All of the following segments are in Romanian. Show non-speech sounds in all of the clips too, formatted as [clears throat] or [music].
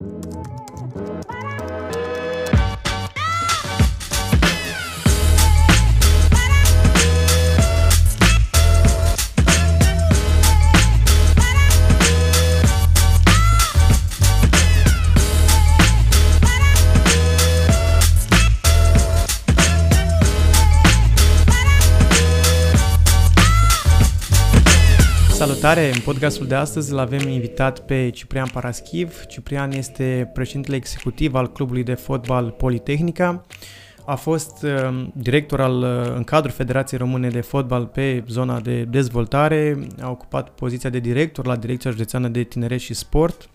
you Salutare! În podcastul de astăzi îl avem invitat pe Ciprian Paraschiv. Ciprian este președintele executiv al clubului de fotbal Politehnica. A fost uh, director al, uh, în cadrul Federației Române de Fotbal pe zona de dezvoltare. A ocupat poziția de director la Direcția Județeană de Tineret și Sport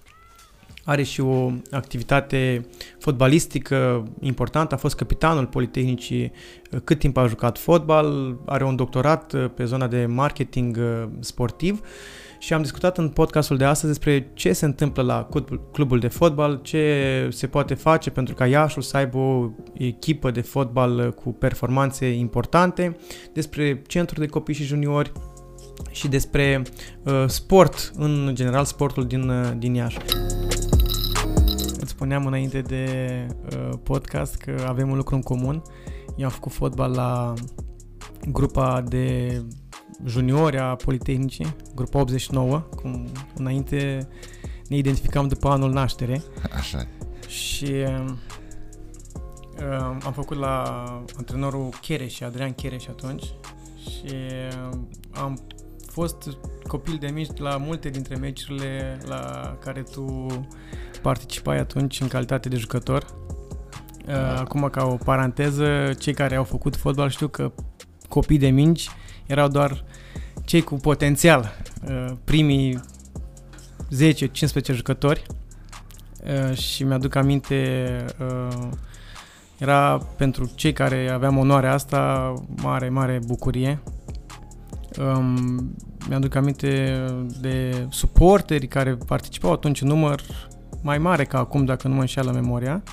are și o activitate fotbalistică importantă, a fost capitanul Politehnicii uh, cât timp a jucat fotbal, are un doctorat uh, pe zona de marketing uh, sportiv. Și am discutat în podcastul de astăzi despre ce se întâmplă la clubul de fotbal, ce se poate face pentru ca Iașul să aibă o echipă de fotbal cu performanțe importante, despre centru de copii și juniori, și despre uh, sport, în general sportul din, uh, din Iași spuneam înainte de uh, podcast că avem un lucru în comun. Eu am făcut fotbal la grupa de juniori a Politehnicii, grupa 89, cum înainte ne identificam după anul naștere. Așa. Și uh, am făcut la antrenorul Chereș, Adrian Chereș atunci și uh, am fost copil de mici la multe dintre meciurile la care tu participai atunci în calitate de jucător. Uh, acum, ca o paranteză, cei care au făcut fotbal știu că copii de mingi erau doar cei cu potențial, uh, primii 10-15 jucători uh, și mi-aduc aminte era pentru cei care aveam onoarea asta mare, mare bucurie. Um, mi-aduc aminte de suporteri care participau atunci în număr mai mare ca acum, dacă nu mă înșeală memoria.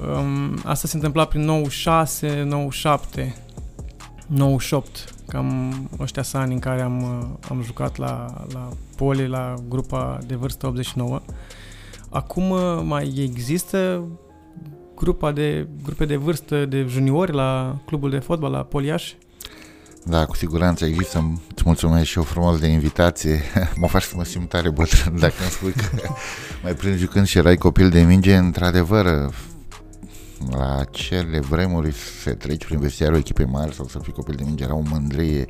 Um, asta se întâmpla prin 96, 97, 98, cam ăștia sunt ani în care am, am jucat la, la poli, la grupa de vârstă 89. Acum mai există grupa de, grupe de vârstă de juniori la clubul de fotbal la Poliaș? Da, cu siguranță există. Îți mulțumesc și eu frumos de invitație. [laughs] mă faci să mă simt tare bătrân dacă îmi spui că [laughs] mai prind jucând și erai copil de minge. Într-adevăr, la acele vremuri se treci prin vestiarul echipei mari sau să fii copil de minge era o mândrie.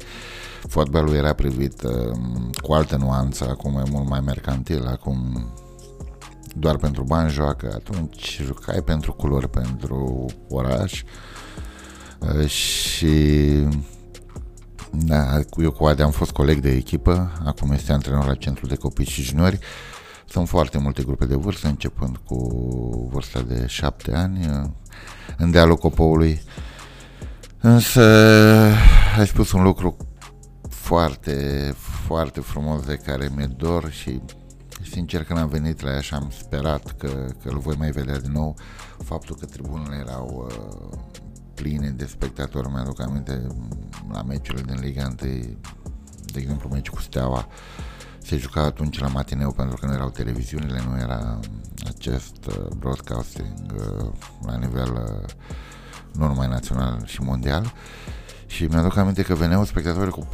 Fotbalul era privit uh, cu altă nuanță, acum e mult mai mercantil, acum doar pentru bani joacă, atunci jucai pentru culori, pentru oraș uh, și da, eu cu Ade am fost coleg de echipă, acum este antrenor la Centrul de Copii și Juniori. Sunt foarte multe grupe de vârstă, începând cu vârsta de șapte ani, în dealul copoului. Însă ai spus un lucru foarte, foarte frumos de care mi-e dor și sincer când am venit la ea și am sperat că, că îl voi mai vedea din nou, faptul că tribunele erau uh, pline de spectatori. Mi-aduc aminte la meciurile din Liga 1, de exemplu meci cu Steaua, se juca atunci la matineu pentru că nu erau televiziunile, nu era acest uh, broadcasting uh, la nivel uh, nu numai național și mondial. Și mi-aduc aminte că veneau spectatori cu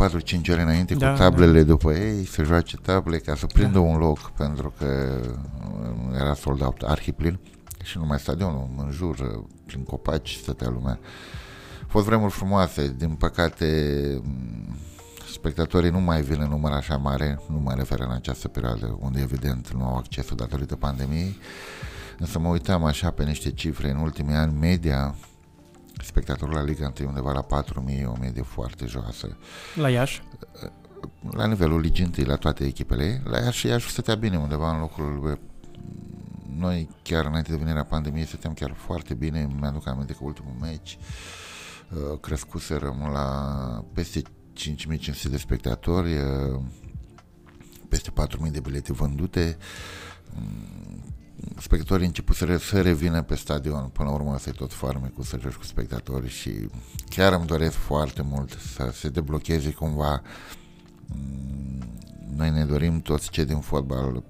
4-5 ore înainte da, cu tablele da. după ei să joace table ca să prindă da. un loc pentru că era sold out arhiplin și numai stadionul în jur, prin copaci stătea lumea. A fost vremuri frumoase, din păcate spectatorii nu mai vin în număr așa mare, nu mă refer în această perioadă unde evident nu au accesul datorită pandemiei, însă mă uitam așa pe niște cifre în ultimii ani, media spectatorul la Liga 1 undeva la 4.000, o medie foarte joasă. La Iași? La nivelul Ligii 1, la toate echipele. La Iași, Iași stătea bine undeva în locul noi chiar înainte de venirea pandemiei stăteam chiar foarte bine, mi-aduc aminte că ultimul meci uh, crescuserăm la peste 5500 de spectatori, uh, peste 4000 de bilete vândute, mm, spectatorii început să, să revină pe stadion, până la urmă să-i tot cu să joci cu spectatori și chiar îmi doresc foarte mult să se deblocheze cumva. Mm, noi ne dorim toți cei din fotbal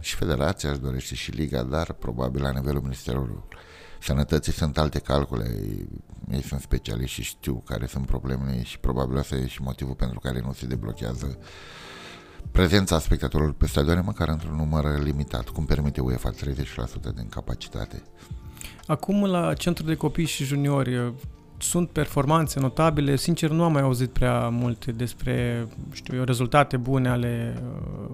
și federația își dorește și liga, dar probabil la nivelul Ministerului Sănătății sunt alte calcule, ei, ei sunt specialiști și știu care sunt problemele și probabil asta e și motivul pentru care nu se deblochează prezența spectatorilor pe stadioane, măcar într-un număr limitat, cum permite UEFA 30% din capacitate. Acum la centru de copii și juniori sunt performanțe notabile. Sincer, nu am mai auzit prea multe despre, știu eu, rezultate bune ale uh,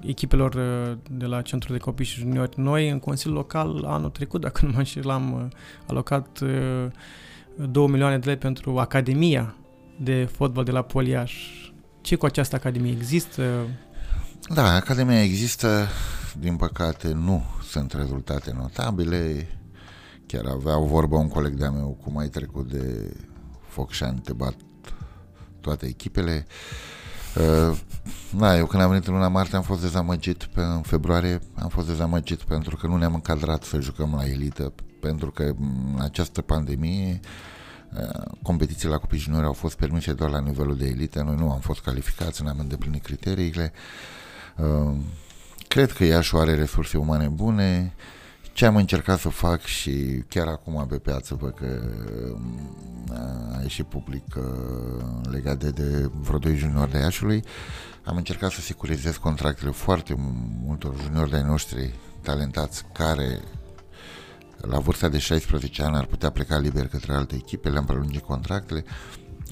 echipelor uh, de la Centrul de Copii și Juniori. Noi, în Consiliul Local, anul trecut, dacă [laughs] nu mă înșel, am uh, alocat uh, 2 milioane de lei pentru Academia de fotbal de la Poliaș. Ce cu această Academie? Există? Da, Academia există, din păcate nu sunt rezultate notabile. Chiar avea o vorbă un coleg de-a meu cum ai trecut de Focșani, te bat toate echipele. Uh, da, eu când am venit în luna martie am fost dezamăgit, pe, în februarie am fost dezamăgit pentru că nu ne-am încadrat să jucăm la elită, pentru că în această pandemie uh, competițiile la copii juniori au fost permise doar la nivelul de elită, noi nu am fost calificați, nu am îndeplinit criteriile. Uh, cred că Iașu are resurse umane bune, ce am încercat să fac și chiar acum pe piață văd că a ieșit public legat de, de vreo doi juniori de Iașului, am încercat să securizez contractele foarte multor juniori de noștri talentați care la vârsta de 16 ani ar putea pleca liber către alte echipe, le-am prelungit contractele.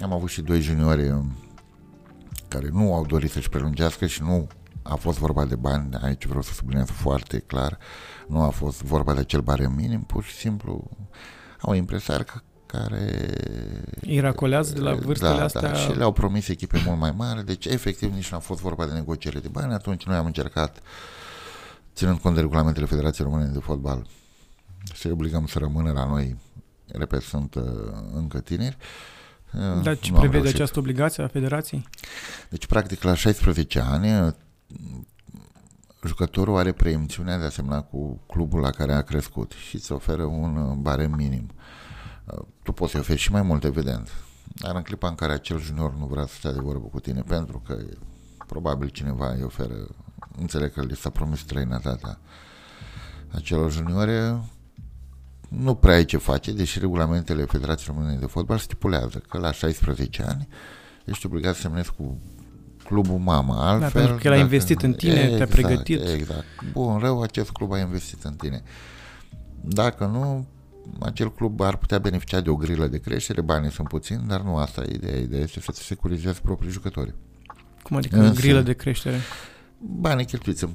Am avut și doi juniori care nu au dorit să-și prelungească și nu a fost vorba de bani, aici vreau să subliniez foarte clar, nu a fost vorba de acel barem minim, pur și simplu au impresar că care... Iracolează de la vârstele da, astea... Da, și le-au promis echipe mult mai mari, deci efectiv nici nu a fost vorba de negociere de bani, atunci noi am încercat, ținând cont de regulamentele Federației Române de Fotbal, să obligăm să rămână la noi, repet, sunt uh, încă tineri, uh, dar ce prevede reușit. această obligație a federației? Deci, practic, la 16 ani, jucătorul are preemțiunea de asemenea cu clubul la care a crescut și îți oferă un uh, barem minim. Uh, tu poți să oferi și mai mult, evident, dar în clipa în care acel junior nu vrea să stea de vorbă cu tine pentru că probabil cineva îi oferă, înțeleg că li s-a promis străinătatea acelor juniori, nu prea ai ce face, deși regulamentele Federației Române de Fotbal stipulează că la 16 ani ești obligat să semnezi cu clubul mamă. Da, Altfel, da, pentru că el a investit în tine, exact, te-a pregătit. Exact. Bun, rău, acest club a investit în tine. Dacă nu, acel club ar putea beneficia de o grilă de creștere, banii sunt puțini, dar nu asta e ideea. Ideea este să securizezi proprii jucători. Cum adică Însă, grilă de creștere? Banii cheltuiți,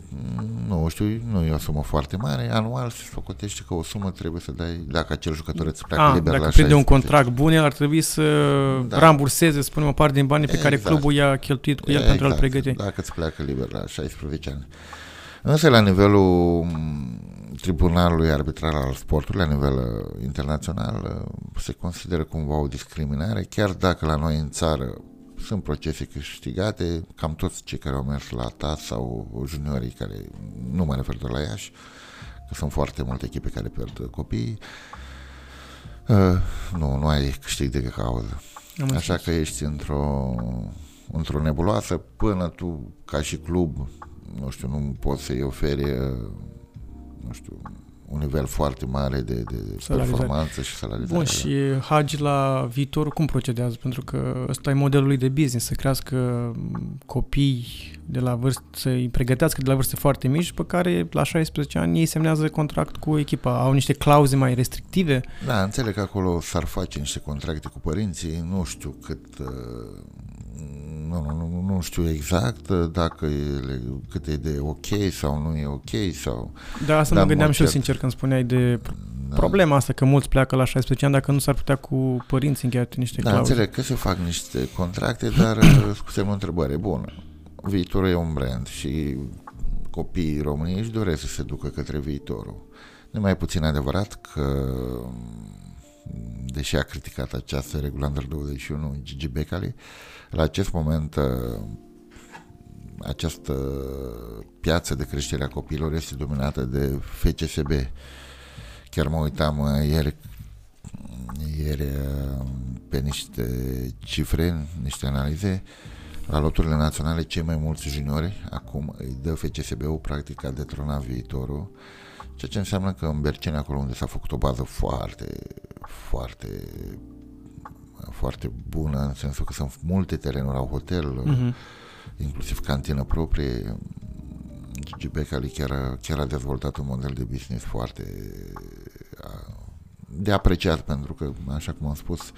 nu știu, nu e o sumă foarte mare, anual se socotește că o sumă trebuie să dai, dacă acel jucător îți pleacă A, liber dacă la prinde un contract bun, el ar trebui să da. ramburseze, spunem, o parte din banii pe exact. care clubul i-a cheltuit cu el exact. pentru a-l exact. pregăti. Dacă îți pleacă liber la 16 ani. Însă la nivelul Tribunalului Arbitral al Sportului, la nivel uh, internațional, uh, se consideră cumva o discriminare, chiar dacă la noi în țară sunt procese câștigate, cam toți cei care au mers la TAS sau juniorii care, nu mă refer doar la Iași, că sunt foarte multe echipe care pierd copii, uh, nu, nu ai câștig de cauză. Am Așa că ești într-o, într-o nebuloasă până tu, ca și club, nu știu, nu poți să-i oferi, uh, nu știu, un nivel foarte mare de, de performanță și salarizare. Bun, și Hagi la viitor cum procedează? Pentru că ăsta e modelul lui de business, să crească copii de la vârstă, să-i pregătească de la vârste foarte mici, pe care la 16 ani ei semnează contract cu echipa. Au niște clauze mai restrictive? Da, înțeleg că acolo s-ar face niște contracte cu părinții, nu știu cât uh, nu, nu, nu știu exact uh, dacă e, cât e de ok sau nu e ok sau... Da, asta mă gândeam și eu sincer când spuneai de da. problema asta că mulți pleacă la 16 ani dacă nu s-ar putea cu părinții încheiate niște da, clauze. înțeleg că se fac niște contracte, dar uh, [coughs] scuzem o întrebare bună. Viitorul e un brand și copiii români își doresc să se ducă către viitorul. Nu mai puțin adevărat că deși a criticat această regulă Under 21 Gigi Becali, la acest moment uh, această piață de creștere a copiilor este dominată de FCSB. Chiar mă uitam uh, ieri, ieri uh, pe niște cifre, niște analize. la loturile naționale cei mai mulți juniori, acum îi dă FCSB-ul practic a detronat viitorul, ceea ce înseamnă că în Berceni, acolo unde s-a făcut o bază foarte, foarte foarte bună, în sensul că sunt multe terenuri, au hotel, uh-huh. inclusiv cantină proprie. Gigi Becali chiar, chiar a dezvoltat un model de business foarte de apreciat, pentru că, așa cum am spus,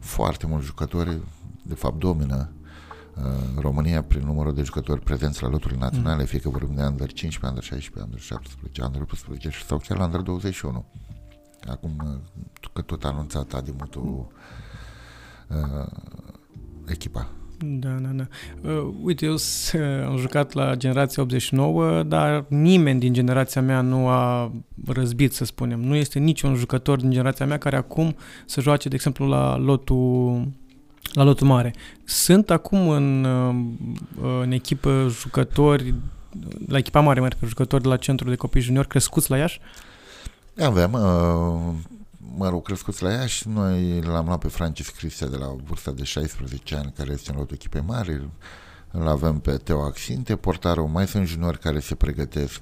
foarte mulți jucători, de fapt, domină uh, România prin numărul de jucători prezenți la loturile naționale, mm. fie că vorbim de Under 15, Under 16, Under 17, Under 18 sau chiar la Under 21. Acum uh, că tot a anunțat Adimutul uh, echipa. Da, da, da. Uh, uite, eu am jucat la generația 89, dar nimeni din generația mea nu a răzbit, să spunem. Nu este niciun jucător din generația mea care acum să joace, de exemplu, la lotul la lotul mare. Sunt acum în, uh, în echipă jucători, la echipa mare, mă refer, jucători de la centru de copii junior crescuți la Iași? Avem, uh, mă rog, crescuți la Iași, noi l-am luat pe Francis Cristea de la vârsta de 16 ani, care este în lotul echipei mari, îl avem pe Teo Axinte, portarul, mai sunt juniori care se pregătesc,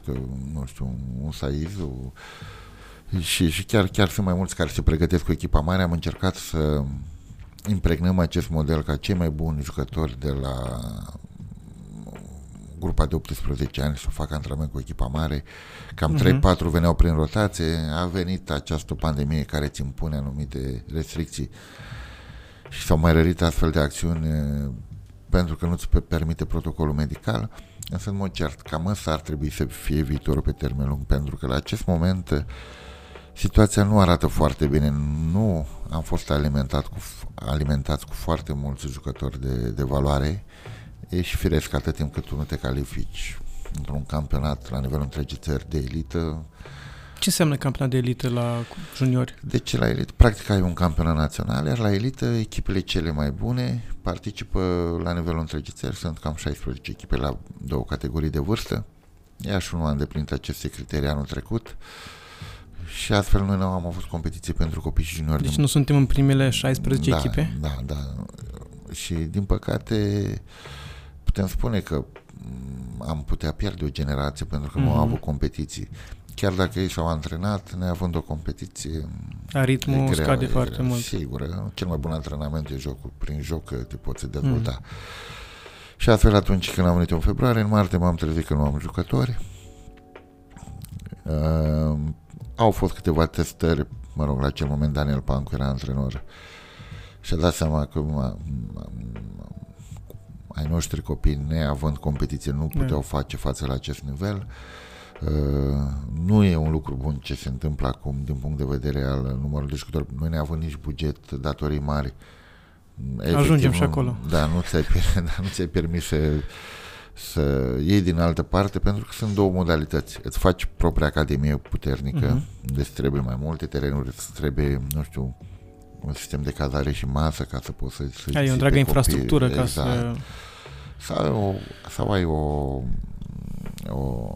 nu știu, un Saizu, și, și chiar, chiar sunt mai mulți care se pregătesc cu echipa mare. Am încercat să impregnăm acest model ca cei mai buni jucători de la grupa de 18 ani să facă antrenament cu echipa mare. Cam uh-huh. Mhm. 3-4 veneau prin rotație. A venit această pandemie care îți impune anumite restricții și s-au mai rărit astfel de acțiuni pentru că nu-ți permite protocolul medical. Însă, în mod cert, cam ăsta ar trebui să fie viitorul pe termen lung, pentru că la acest moment situația nu arată foarte bine. Nu am fost alimentat cu, alimentați cu foarte mulți jucători de, de valoare ești firesc atât timp cât tu nu te califici într-un campionat la nivelul întregii țări de elită. Ce înseamnă campionat de elită la juniori? Deci la elită, practic ai un campionat național, iar la elită echipele cele mai bune participă la nivelul întregii țări, sunt cam 16 echipe la două categorii de vârstă. Iași nu a îndeplinit aceste criterii anul trecut și astfel noi nu am avut competiție pentru copii și juniori. Deci nu suntem în primele 16 da, echipe? Da, da. Și din păcate putem spune că mm, am putea pierde o generație pentru că mm-hmm. nu au mhm. avut competiții. Chiar dacă ei s-au antrenat, neavând o competiție... A ritmul grea, scade foarte mult. Sigur, cel mai bun antrenament e jocul. Prin joc te poți dezvolta. Mm. Și astfel atunci când am venit în februarie, în martie m-am trezit că nu am jucători. Uh, au fost câteva testări, mă rog, la acel moment Daniel Pancu era antrenor și a dat seama că ai noștri copii, neavând competiție, nu da. puteau face față la acest nivel. Uh, nu e un lucru bun ce se întâmplă acum din punct de vedere al numărului de jucători. Noi ne avem nici buget, datorii mari. Efectiv, Ajungem și acolo. Da, nu ți-ai, [laughs] da, nu ți-ai permis să, să iei din altă parte, pentru că sunt două modalități. Îți faci propria academie puternică, uh-huh. deci trebuie mai multe terenuri, îți trebuie, nu știu, un sistem de cazare și masă ca să poți să... să ai o întreagă infrastructură ca exact. să... Sau, o, sau ai o, o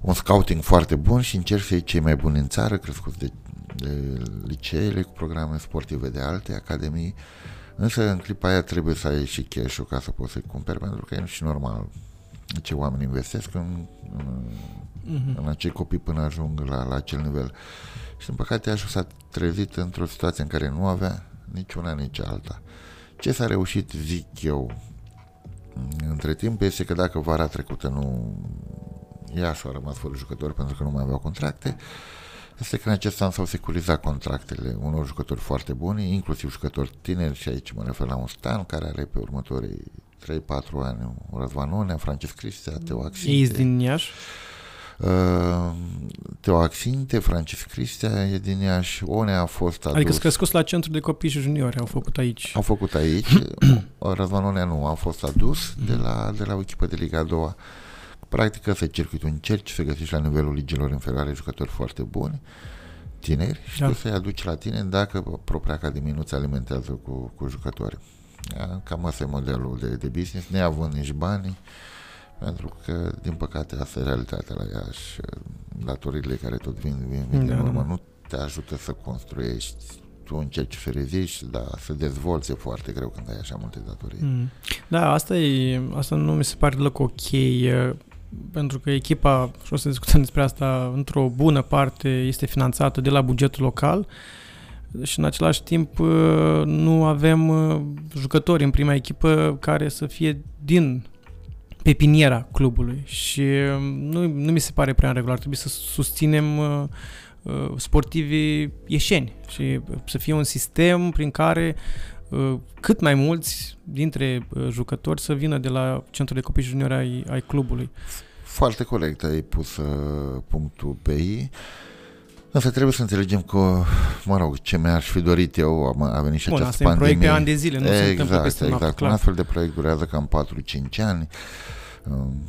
un scouting foarte bun și încerci să iei cei mai buni în țară, crescuți de, de liceele cu programe sportive de alte academii, însă în clipa aia trebuie să ai și cash ca să poți să-i cumperi, pentru că e și normal ce oameni investesc în, în, uh-huh. în acei copii până ajung la, la acel nivel. Și din păcate așa s-a trezit într-o situație în care nu avea nici una, nici alta. Ce s-a reușit, zic eu, între timp este că dacă vara trecută nu Iași a rămas fără jucători pentru că nu mai aveau contracte, este că în acest an s-au securizat contractele unor jucători foarte buni, inclusiv jucători tineri și aici mă refer la un Stan care are pe următorii 3-4 ani Răzvan Onea, Francis Cristea, Teo Axinte. Ei din Iași? Uh, Teo Axinte, Francis Cristea e din Iași, One a fost adus. Adică s crescut la centru de copii și juniori, au făcut aici. Au făcut aici, [clears throat] Răzvan Onea nu, a fost adus de la, de la o echipă de Liga a doua. Practic ăsta e circuitul, încerci să găsești la nivelul ligilor inferioare jucători foarte buni, tineri și da. tu să-i aduci la tine dacă propria academie nu-ți alimentează cu, cu jucători. Cam asta e modelul de, de business, neavând nici banii, pentru că, din păcate, asta e realitatea la ea și datorile care tot vin, vin, vin da, din urmă, da. nu te ajută să construiești tu încerci să reziști, dar să dezvolți e foarte greu când ai așa multe datorii. Mm. Da, asta, e, asta nu mi se pare deloc ok, pentru că echipa, și o să discutăm despre asta, într-o bună parte este finanțată de la bugetul local și în același timp nu avem jucători în prima echipă care să fie din pepiniera clubului și nu, nu mi se pare prea în regulă. Ar trebui să susținem uh, uh, sportivii ieșeni și să fie un sistem prin care uh, cât mai mulți dintre uh, jucători să vină de la centrul de copii juniori ai, ai clubului. Foarte corect ai pus uh, punctul pe ei. Însă trebuie să înțelegem că, mă rog, ce mi-aș fi dorit eu, a venit și Bun, această pandemie. Bun, asta e un proiect pe ani de zile, nu exact, se întâmplă peste exact. noapte, Un astfel de proiect durează cam 4-5 ani. Um,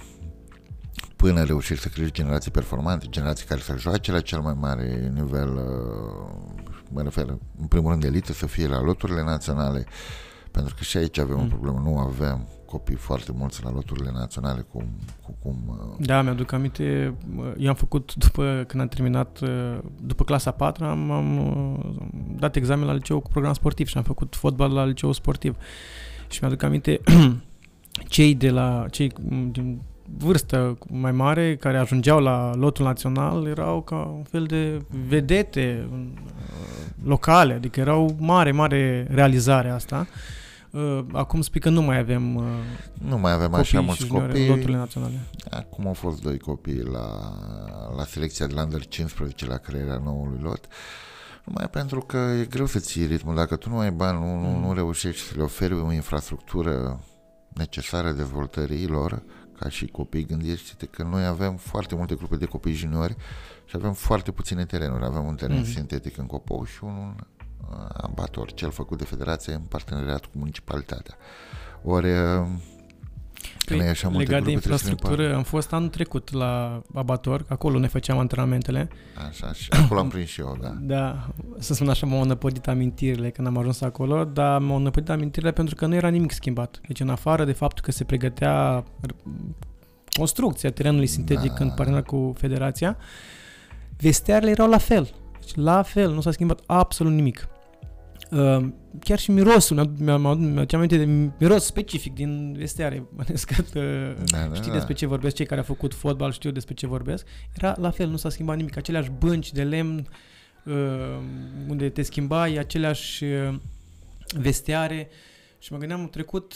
până reușești să crești generații performante, generații care să joace la cel mai mare nivel, uh, mă refer în primul rând elită, să fie la loturile naționale, pentru că și aici avem mm. o problemă, nu avem copii foarte mulți la loturile naționale cum... Cu, cum uh, da, mi-aduc aminte, eu am făcut după când am terminat, uh, după clasa 4 am, am dat examen la liceu cu program sportiv și am făcut fotbal la liceu sportiv și mi-aduc aminte [clears throat] cei de la cei din vârstă mai mare care ajungeau la lotul național erau ca un fel de vedete uh, locale, adică erau mare, mare realizare asta. Uh, acum spui că nu mai avem uh, Nu mai avem așa mulți copii. Loturile naționale. Acum au fost doi copii la, la selecția de la Under 15 la crearea noului lot. Numai pentru că e greu să ții ritmul. Dacă tu nu ai bani, nu, mm. nu reușești să le oferi o infrastructură necesară dezvoltării lor, ca și copii, gândește-te că noi avem foarte multe grupe de copii juniori și avem foarte puține terenuri. Avem un teren mm-hmm. sintetic în Copou și unul uh, abator, cel făcut de federație în parteneriat cu municipalitatea. Ori uh, Păi, așa multe legat de infrastructură, am fost anul trecut la abator, acolo ne făceam antrenamentele. Așa, și [coughs] acolo am prins și eu, da. Da, să spun așa, m-au năpădit amintirile când am ajuns acolo, dar m-au năpădit amintirile pentru că nu era nimic schimbat. Deci în afară de faptul că se pregătea construcția terenului sintetic da. în parteneriat cu federația, vestiarele erau la fel. Deci la fel, nu s-a schimbat absolut nimic. Uh, chiar și mirosul, mi-am mi aminte de miros specific din vestiare, [laughs] bănesc că uh, da, da, știi da. despre ce vorbesc, cei care au făcut fotbal știu despre ce vorbesc, era la fel, nu s-a schimbat nimic, aceleași bănci de lemn uh, unde te schimbai, aceleași uh, vestiare. Și mă gândeam, am trecut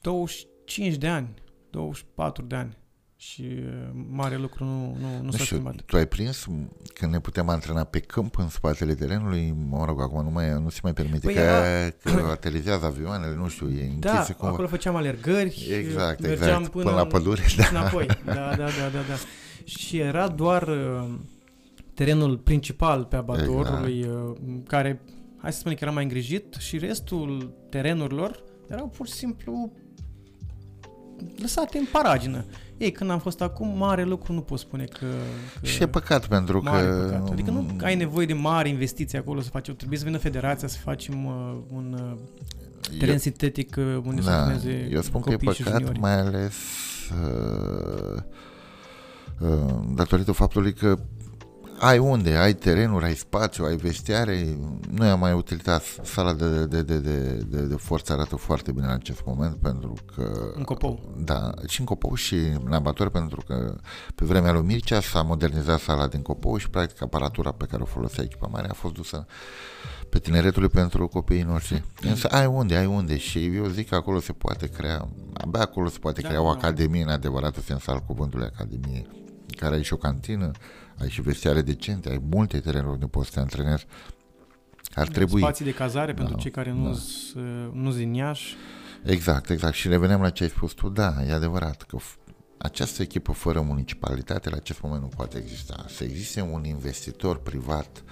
25 de ani, 24 de ani și uh, mare lucru nu, nu, nu, s-a schimbat. Tu ai prins când ne putem antrena pe câmp în spatele terenului, mă rog, acum nu, mai, nu se mai permite, păi că, era... că [clears throat] atelizează avioanele, nu știu, e da, închise Da, acolo făceam alergări, exact, exact, până, până la pădure, da. înapoi. Da, da, da, da, da. Și era doar uh, terenul principal pe abatorului, exact. Uh, care, hai să spunem că era mai îngrijit și restul terenurilor erau pur și simplu lăsate în paragină. Ei, când am fost acum, mare lucru nu pot spune că... că și e păcat pentru mare că... Păcat. Adică nu ai nevoie de mari investiții acolo să faci. Trebuie să vină federația să facem uh, un uh, teren eu, sintetic uh, unde da, să Eu spun că e păcat, mai ales uh, uh, datorită faptului că ai unde, ai terenuri, ai spațiu, ai vestiare, nu i-am mai utilizat sala de, de, de, de, de, de forță arată foarte bine în acest moment pentru că... În Copou. Da, și în Copou și în abator pentru că pe vremea lui Mircea s-a modernizat sala din Copou și practic aparatura pe care o folosea echipa mare a fost dusă pe tineretului pentru copiii noștri. Însă ai unde, ai unde? Și eu zic că acolo se poate crea, abia acolo se poate da, crea o academie în adevăratul sens al cuvântului academie, care are și o cantină, ai și vestiare decente, ai multe terenuri unde poți să te antrenezi. Ar trebui. Spații de cazare da, pentru cei care nu da. nu din Iași. Exact, exact. Și revenem la ce ai spus tu. Da, e adevărat că această echipă fără municipalitate la acest moment nu poate exista. Să existe un investitor privat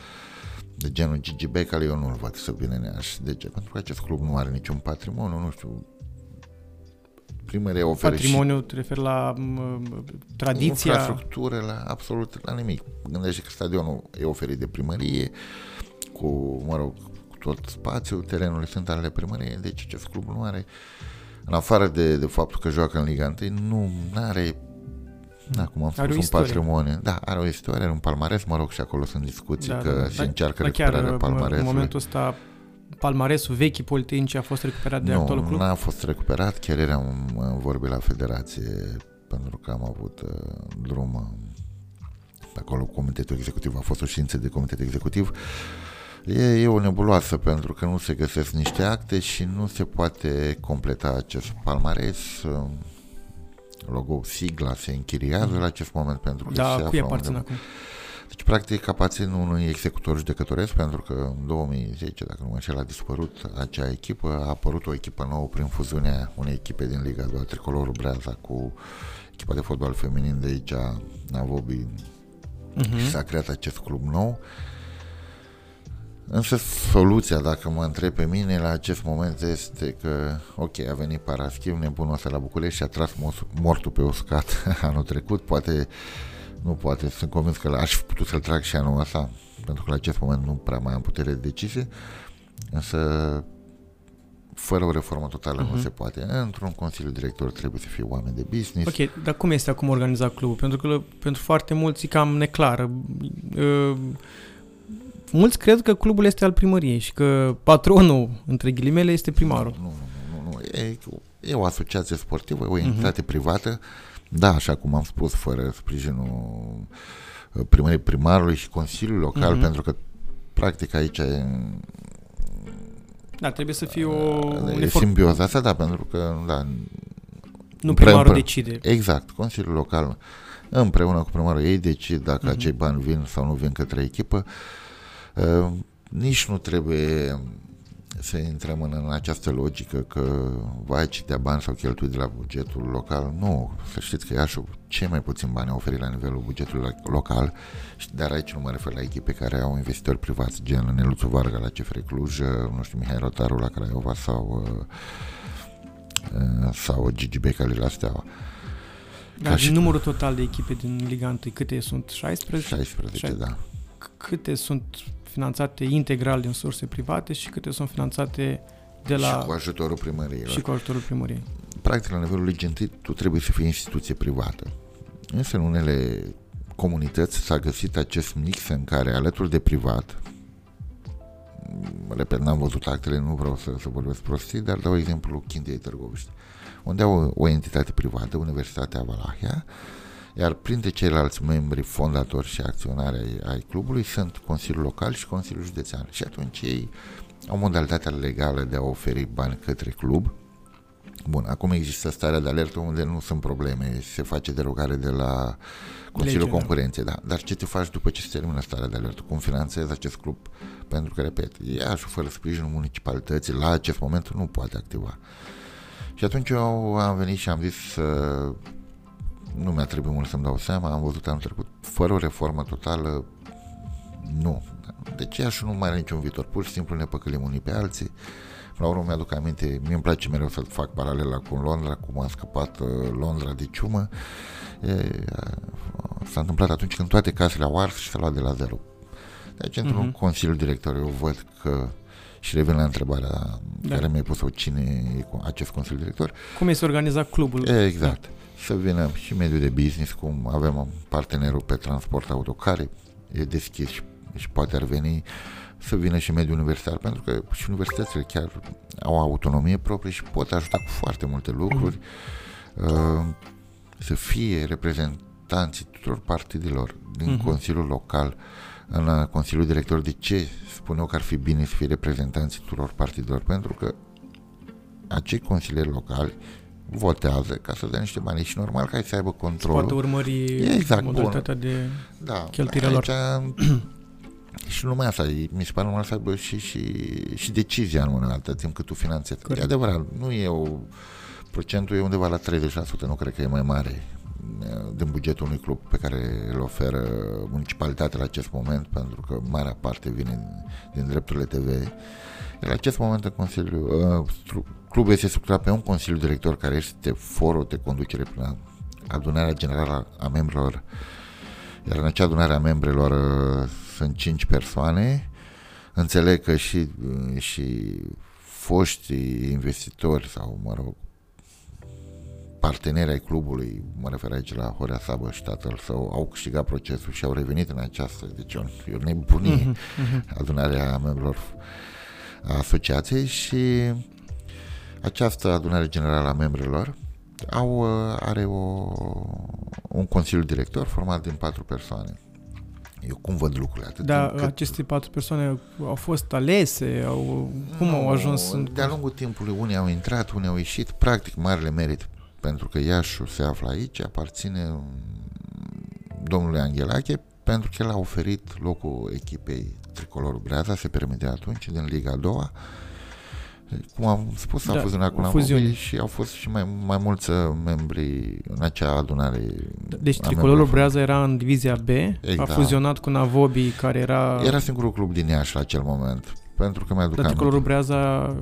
de genul Gigi Becali, eu nu-l văd să vină în Iași. De ce? Pentru că acest club nu are niciun patrimoniu, nu știu, primăria oferă Patrimoniu, și... te referi la tradiția? Infrastructură, la absolut la nimic. Gândește că stadionul e oferit de primărie, cu, mă rog, cu tot spațiul, terenurile sunt ale primăriei, deci acest club nu are, în afară de, de faptul că joacă în Liga 1, nu are Da, cum am Are o spus, un istorie. patrimoniu. Da, are o istorie, are un palmares, mă rog, și acolo sunt discuții Da, că da, se da. încearcă Dar chiar recuperarea în palmaresului. momentul ăsta palmaresul vechii Politehnici a fost recuperat de actualul Nu, club? n-a fost recuperat, chiar eram în vorbe la federație pentru că am avut uh, drum uh, pe acolo comitetul executiv, a fost o ședință de comitet executiv. E, e o nebuloasă pentru că nu se găsesc niște acte și nu se poate completa acest palmares. uh, Logo, sigla se închiriază la acest moment pentru că se Da, cui află aparține undeva. acum? Deci, practic, aparțin unui executor judecătoresc pentru că în 2010, dacă nu mă înșel, a dispărut acea echipă. A apărut o echipă nouă prin fuziunea unei echipe din Liga 2, Tricolorul Breaza, cu echipa de fotbal feminin de aici, Navobi, Mhm. și s-a creat acest club nou. Însă soluția, dacă mă întreb pe mine, la acest moment este că, ok, a venit Paraschiv, nebunul ăsta la București și a tras mos- mortul pe uscat [laughs] anul trecut, poate, nu poate, sunt convins că aș fi putut să-l trag și anul ăsta, pentru că la acest moment nu prea mai am putere de decizie, însă fără o reformă totală uh-huh. nu Mhm. se poate. Într-un consiliu director trebuie să fie oameni de business. Ok, dar cum este acum organizat clubul? Pentru că pentru foarte mulți e cam neclară. Uh, Mulți cred că clubul este al primăriei și că patronul, între ghilimele, este primarul. Nu, nu, nu, nu. E, e o asociație sportivă, o entitate uh-huh. privată, da, așa cum am spus, fără sprijinul uh, primăriei primarului și Consiliului Local, Mhm. uh-huh. pentru că practic aici e, Da, trebuie să fie o, un e efort. simbioza asta, da, pentru că, da, Nu primarul împreună. decide. exact, Consiliul Local împreună cu primarul ei decid dacă Mhm. uh-huh. acei bani vin sau nu vin către echipă. Uh, nici nu trebuie să intrăm în, în această logică că vai ce dea bani sau cheltui de la bugetul local. Nu, să știți că Iașu cei mai puțin bani a oferit la nivelul bugetului lo- local, și- dar aici nu mă refer la echipe care au investitori privați, gen Neluțu Varga la CFR Cluj, uh, nu știu, Mihai Rotaru la Craiova sau uh, uh, sau Gigi Becali la Steaua. Dar și- numărul total de echipe din Liga 1, câte sunt? 16? 16, Șai- da. C- Câte sunt finanțate integral din surse private și câte sunt finanțate de la... Și cu ajutorul primăriei. și cu ajutorul primăriei. practic la nivelul legii întâi tu trebuie să fii instituție privată. Însă în unele comunități s-a găsit acest mix în care alături de privat repet, n-am văzut actele, nu vreau să, să vorbesc prostii, dar dau exemplu Chindiei Târgoviști, unde au o, o entitate privată, Universitatea Valahia, iar printre ceilalți membri fondatori și acționari ai, ai clubului sunt Consiliul Local și Consiliul Județean. Și atunci ei au modalitatea legală de a oferi bani către club. Bun, acum există starea de alertă unde nu sunt probleme, se face derogare de la Consiliul Lege, da. Concurenței, da. Dar ce te faci după ce se termină starea de alertă? Cum finanțezi acest club? Pentru că, repet, Iași, fără sprijinul municipalității, la acest moment nu poate activa. Și atunci eu am venit și am zis să nu mi-a trebuit mult să-mi dau seama, am văzut anul trecut, fără o reformă totală, nu. Deci Iași nu mai are niciun viitor, pur și simplu ne păcălim unii pe alții. La urmă mi-aduc aminte, mie îmi place mereu să fac paralela cu Londra, cum a scăpat uh, Londra de ciumă. E, uh, s-a întâmplat atunci când toate casele au ars și s-a luat de la zero. Deci, într-un Mhm. consiliu director, eu văd că și revin la întrebarea Da. da. care mi-ai pus-o, cine e cu acest consiliu director, Cum este organizat clubul? Exact. Să vină și mediul de business, cum avem un partenerul pe transport auto care e deschis și, și poate ar veni să vină și mediul universitar, pentru că și universitățile chiar au autonomie proprie și pot ajuta cu foarte multe lucruri uh, să fie reprezentanții tuturor partidelor din Mhm. Consiliul Local, în uh, Consiliul Director. De ce spun eu că ar fi bine să fie reprezentanții tuturor partidelor? Pentru că acei consilieri locali votează ca să dea niște bani și normal ca ei să aibă Se poate controlul. urmări Exact, modalitatea de... Da, cheltuirea lor. aici, [clears throat] și numai asta, e- mi se pare normal să aibă și, și, și decizia în mână atât timp cât tu finanțezi. Corect. E adevărat, nu e o... Procentul e undeva la 30%, nu cred că e mai mare uh, din bugetul unui club pe care îl oferă municipalitatea la acest moment, pentru că marea parte vine din, din drepturile TV. Iar la acest moment în Consiliu, uh, stru- clubul este structurat pe un Consiliu Director care este forul de conducere prin adunarea generală a membrilor. Iar în acea adunare a membrelor uh, sunt cinci persoane. Înțeleg că și, uh, și foștii investitori sau, mă rog, parteneri ai clubului, mă refer aici la Horea Sabă și tatăl său, au câștigat procesul și au revenit în această, deci o, e o nebunie, uh-huh, adunarea membrilor a asociației și această adunare generală a membrilor au, uh, are o, un consiliu director format din patru persoane. Eu cum văd lucrurile atât Dar cât... aceste patru persoane au fost alese? Au, cum nu, au ajuns? În... De-a lungul timpului, unii au intrat, unii au ieșit. Practic, marele merit pentru că Iașu se află aici, aparține domnului Anghelache, pentru că el a oferit locul echipei Tricolorul Breaza, se permite atunci, din Liga a doua, cum am spus, da, a fuzionat cu Namobi și au fost și mai, mai mulți uh, membri în acea adunare. Deci Tricolorul Breaza era în divizia B, exact. a fuzionat cu Navobi, care era... Era singurul club din Iași la acel moment, pentru că mi-aduc Dar Tricolorul Breaza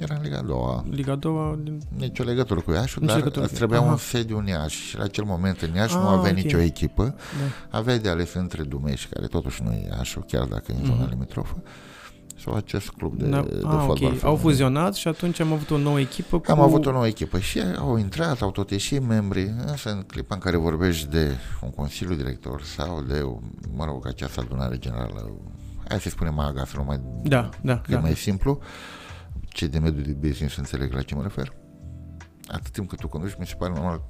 era în Liga a doua. Liga a doua? Din... Nici o legătură cu Iași, dar îți trebuia Aha. un sediu în Iași și la acel moment în Iași ah, nu avea okay. nicio echipă. Da. Avea de ales între Dumești, care totuși nu e Iașu, chiar dacă e în zona mm-hmm. limitrofă sau acest club de, da. de ah, fotbal. Okay. Au fuzionat și atunci am avut o nouă echipă cu... Am avut o nouă echipă și au intrat, au tot ieșit membri, însă în clipa în care vorbești de un consiliu director sau de, mă rog, această adunare generală, hai să spunem AGA, să nu mai... Da, da, că da. e mai simplu, cei de mediul de business înțeleg la ce mă refer. Atât timp cât tu conduci, mi se pare normal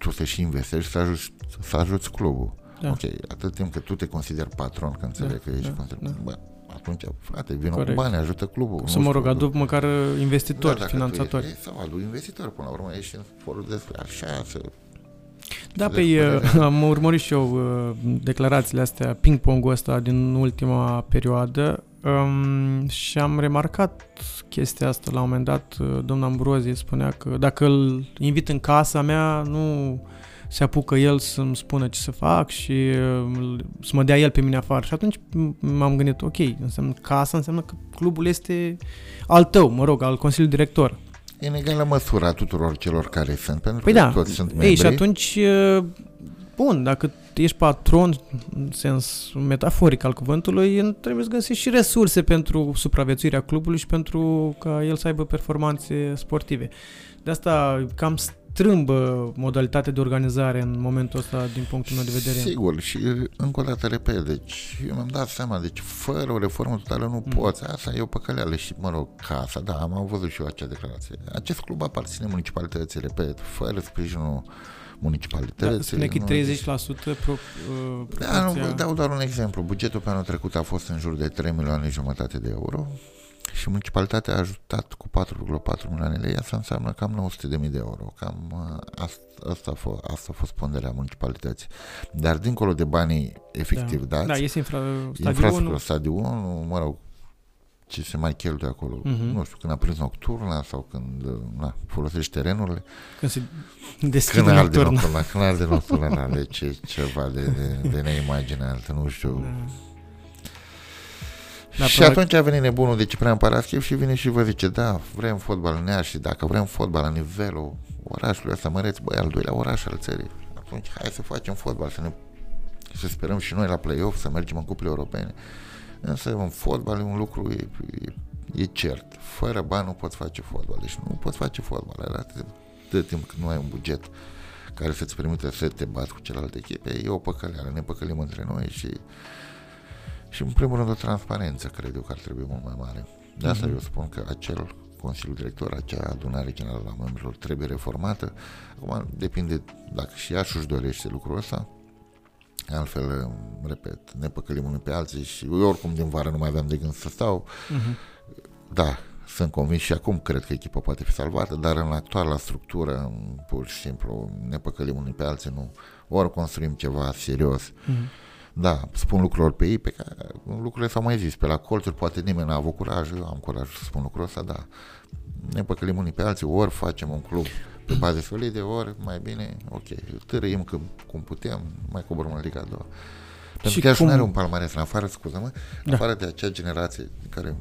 tu să și investești să ajuți, să ajuți clubul. Da. Ok, atât timp cât tu te consideri patron, că înțeleg da, că ești da, consider... da. Bă, atunci, frate, vină cu bani, ajută clubul. Să mă rog, adu măcar investitori, da, finanțatori. E, sau adu investitori, până la urmă, ești în forul de așa, să da, pe păi, am urmărit și eu uh, declarațiile astea, ping-pong-ul ăsta din ultima perioadă um, și am remarcat chestia asta la un moment dat. Uh, domnul Ambrozie spunea că dacă îl invit în casa mea, nu se apucă el să-mi spună ce să fac și uh, să mă dea el pe mine afară. Și atunci m-am gândit, ok, înseamnă casa, înseamnă că clubul este al tău, mă rog, al Consiliului Director. În egală măsură a tuturor celor care sunt, pentru păi că da. toți sunt membri. Ei, și atunci, uh, bun, dacă ești patron, în sens metaforic al cuvântului, trebuie să găsești și resurse pentru supraviețuirea clubului și pentru ca el să aibă performanțe sportive. De asta cam strâmbă modalitatea de organizare în momentul ăsta din punctul meu de vedere. Sigur, și încă o dată repet, deci eu mi-am dat seama, deci fără o reformă totală nu mm. poți, asta e o păcăleală și mă rog, casa, da, am văzut și eu acea declarație. Acest club aparține municipalității, repet, fără sprijinul municipalității. Da, spune că 30% pro, uh, Da, nu, dau doar un exemplu. Bugetul pe anul trecut a fost în jur de 3 milioane jumătate de euro și municipalitatea a ajutat cu 4,4 milioane lei, asta înseamnă cam 900.000 de euro. Cam asta, uh, asta, a fost, asta a fost ponderea municipalității. Dar dincolo de banii efectiv da. dați, da, este infra, infrastructura stadionul, mă rog, ce se mai cheltuie acolo, uh-huh. nu știu, când a prins nocturna sau când uh, na, folosești terenurile. Când se deschide când nocturna. nocturna. Când arde [laughs] nocturna, da, deci e ceva de, de, de neimaginat, nu știu. Da da, și atunci a venit nebunul de Ciprian Paraschiv și vine și vă zice, da, vrem fotbal în ea și dacă vrem fotbal la nivelul orașului ăsta măreți, băi, al doilea oraș al țării. Atunci hai să facem fotbal, să ne să sperăm și noi la play-off, să mergem în cuple europene. Însă în fotbal e un lucru, e, e, e cert. Fără bani nu poți face fotbal. Deci nu poți face fotbal. Atât de timp când nu ai un buget care să-ți permite să te bați cu celelalte echipe, e o păcăleală. Ne păcălim între noi și și în primul rând o transparență, cred eu că ar trebui mult mai mare. De asta mm-hmm. eu spun că acel Consiliul Director, acea adunare generală a membrilor trebuie reformată. Acum depinde dacă și ea și-și dorește lucrul ăsta. Altfel, repet, ne păcălim unii pe alții și eu oricum din vară nu mai aveam de gând să stau. Mm-hmm. Da, sunt convins și acum cred că echipa poate fi salvată, dar în actuala structură, pur și simplu, ne păcălim unii pe alții, nu. Ori construim ceva serios. Mm-hmm da, spun lucrurilor pe ei, pe care lucrurile s-au mai zis, pe la colțuri, poate nimeni n-a avut curaj, eu am curaj să spun lucrul ăsta, da. Ne păcălim unii pe alții, ori facem un club pe baze solide, ori mai bine, ok, târâim că, cum putem, mai coborăm în Liga 2. Pentru și că cum... nu are un palmares, în afară, scuză-mă, da. afară de acea generație în care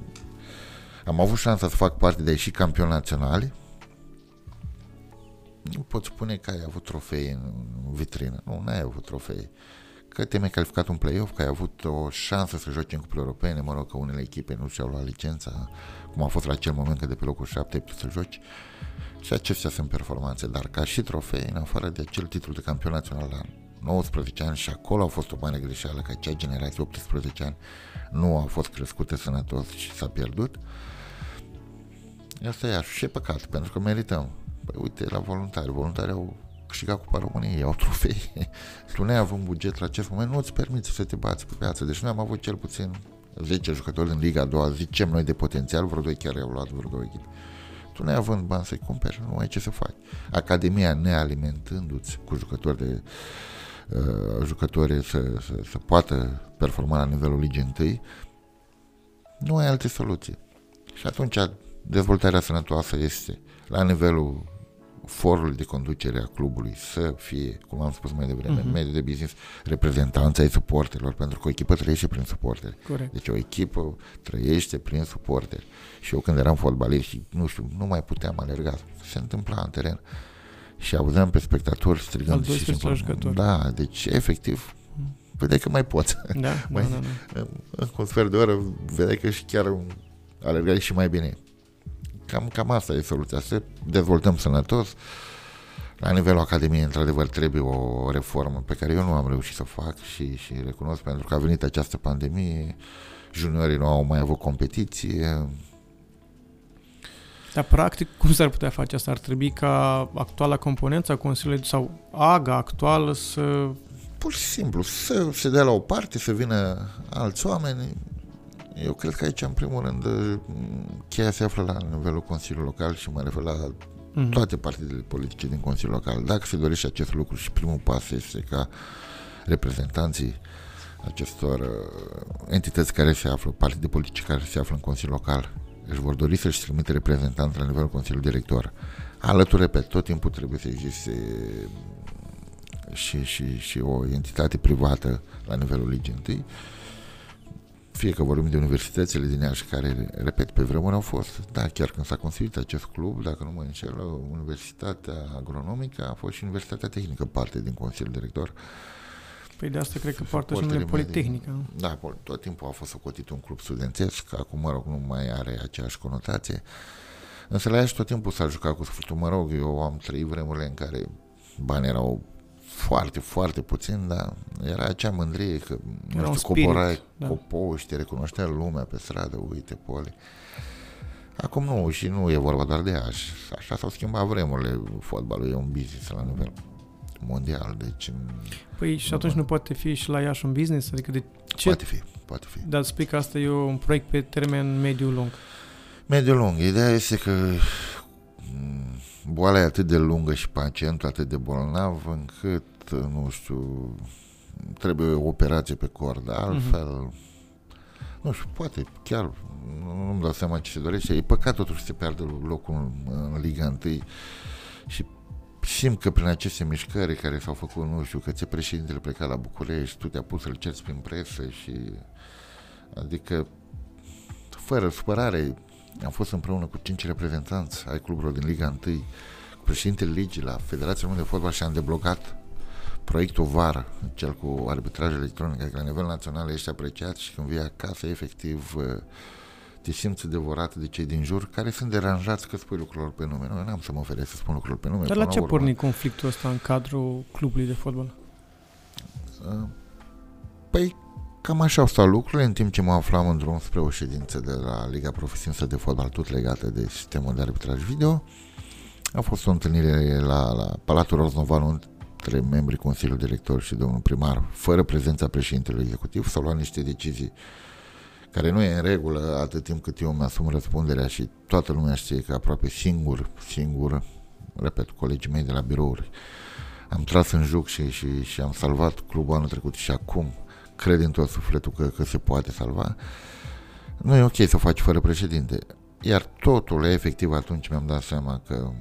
am avut șansa să fac parte de și campioni naționali, nu pot spune că ai avut trofei în vitrină. Nu, n-ai avut trofei că te-ai calificat un play-off, că ai avut o șansă să joci în cupele europene, mă rog că unele echipe nu și-au luat licența, cum a fost la acel moment că de pe locul 7 ai putut să joci. Și acestea sunt performanțe, dar ca și trofei, în afară de acel titlu de campion național la 19 ani și acolo a fost o mare greșeală că acea generație 18 ani nu a fost crescută sănătos și s-a pierdut. Asta e și e păcat, pentru că merităm. Păi uite, la voluntari, voluntari au câștigat Cupa României, au trofei. [laughs] tu ne având buget la acest moment, nu îți permiți să te bați pe piață. Deci noi am avut cel puțin 10 jucători în Liga a doua, zicem noi de potențial, vreo doi chiar au luat vreo două echipe. Tu ne având bani să-i cumperi, nu ai ce să faci. Academia nealimentându-ți cu jucători de uh, jucători să, să, să poată performa la nivelul ligii întâi, nu ai alte soluții. Și atunci dezvoltarea sănătoasă este la nivelul forul de conducere a clubului să fie, cum am spus mai devreme, uh-huh. Mhm. mediul de business, reprezentanța ai suporterilor, pentru că o echipă trăiește prin suporteri. Corect. Deci o echipă trăiește prin suporteri. Și eu când eram fotbalist și, nu știu, nu mai puteam alerga, se întâmpla în teren. Și auzeam pe spectatori strigând și jucători. Da, deci efectiv vedeai că mai poți. Da, [laughs] mai, da, da, da. În un sfert de oră vedeai că și chiar alergai și mai bine. Cam, cam asta e soluția, să dezvoltăm sănătos. La nivelul Academiei, într-adevăr, trebuie o reformă pe care eu nu am reușit să fac și, și recunosc pentru că a venit această pandemie, juniorii nu au mai avut competiție. Dar, practic, cum s-ar putea face asta? Ar trebui ca actuala componență a Consiliului sau AGA actuală să... Pur și simplu, să se dea la o parte, să vină alți oameni, eu cred că aici, în primul rând, cheia se află la nivelul Consiliului Local și mă refer la mm-hmm. toate partidele politice din Consiliul Local. Dacă se dorește acest lucru și primul pas este ca reprezentanții acestor uh, entități care se află, partide politice care se află în Consiliul Local, își vor dori să-și trimite reprezentanți la nivelul Consiliului Director. Alături, repet, tot timpul trebuie să existe și, și, și o entitate privată la nivelul ligii întâi, fie că vorbim de universitățile din Iași, care, repet, pe vremuri au fost, da, chiar când s-a construit acest club, dacă nu mă înșel, Universitatea Agronomică a fost și Universitatea Tehnică parte din Consiliul Director. Păi de asta cred că poartă și numele Politehnică. Da, tot timpul a fost socotit un club studențesc, acum, mă rog, nu mai are aceeași conotație. Însă la Iași tot timpul s-a jucat cu sfârșitul, mă rog, eu am trăit vremurile în care banii erau foarte, foarte puțin, dar era acea mândrie că era nu știu, coborai da. copou și te recunoștea lumea pe stradă, uite, poli. Acum nu, și nu e vorba doar de Iași. Așa s-au schimbat vremurile. Fotbalul e un business la nivel mondial, deci... Păi și atunci nu poate fi și la Iași un business? Adică de ce... Poate fi, poate fi. Dar spui că asta e un proiect pe termen mediu-lung. Mediu-lung. Ideea este că boala e atât de lungă și pacientul atât de bolnav încât, nu știu, trebuie o operație pe cordă, altfel, uh-huh. nu știu, poate chiar, nu-mi dau seama ce se dorește, e păcat totuși să se pierdă locul în, în Liga 1 și simt că prin aceste mișcări care s-au făcut, nu știu, că ți președintele pleca la București, tu te-a pus să-l cerți prin presă și adică fără supărare, am fost împreună cu cinci reprezentanți ai cluburilor din Liga 1, cu președintele ligii la Federația Română de Fotbal și am deblocat proiectul VAR, cel cu arbitraj electronic, care la nivel național ești apreciat și când vii acasă, efectiv, uh, te simți devorat de cei din jur care sunt deranjați că spui lucrurilor pe nume. Nu, n-am să mă oferesc să spun lucrurile pe nume. Dar la ce porni conflictul ăsta în cadrul clubului de fotbal? Uh, păi Cam așa au stat lucrurile în timp ce mă aflam în drum spre o ședință de la Liga Profesionistă de Fotbal, tot legată de sistemul de arbitraj video. A fost o întâlnire la, la Palatul Roznovanu între membrii Consiliului Director și domnul primar, fără prezența președintelui executiv, s-au luat niște decizii care nu e în regulă atât timp cât eu mi-asum răspunderea și toată lumea știe că aproape singur, singur, repet, colegii mei de la birouri, am tras în juc și, și, și am salvat clubul anul trecut și acum crede în tot sufletul că, că se poate salva, nu e ok să o faci fără președinte. Iar totul, efectiv, atunci mi-am dat seama că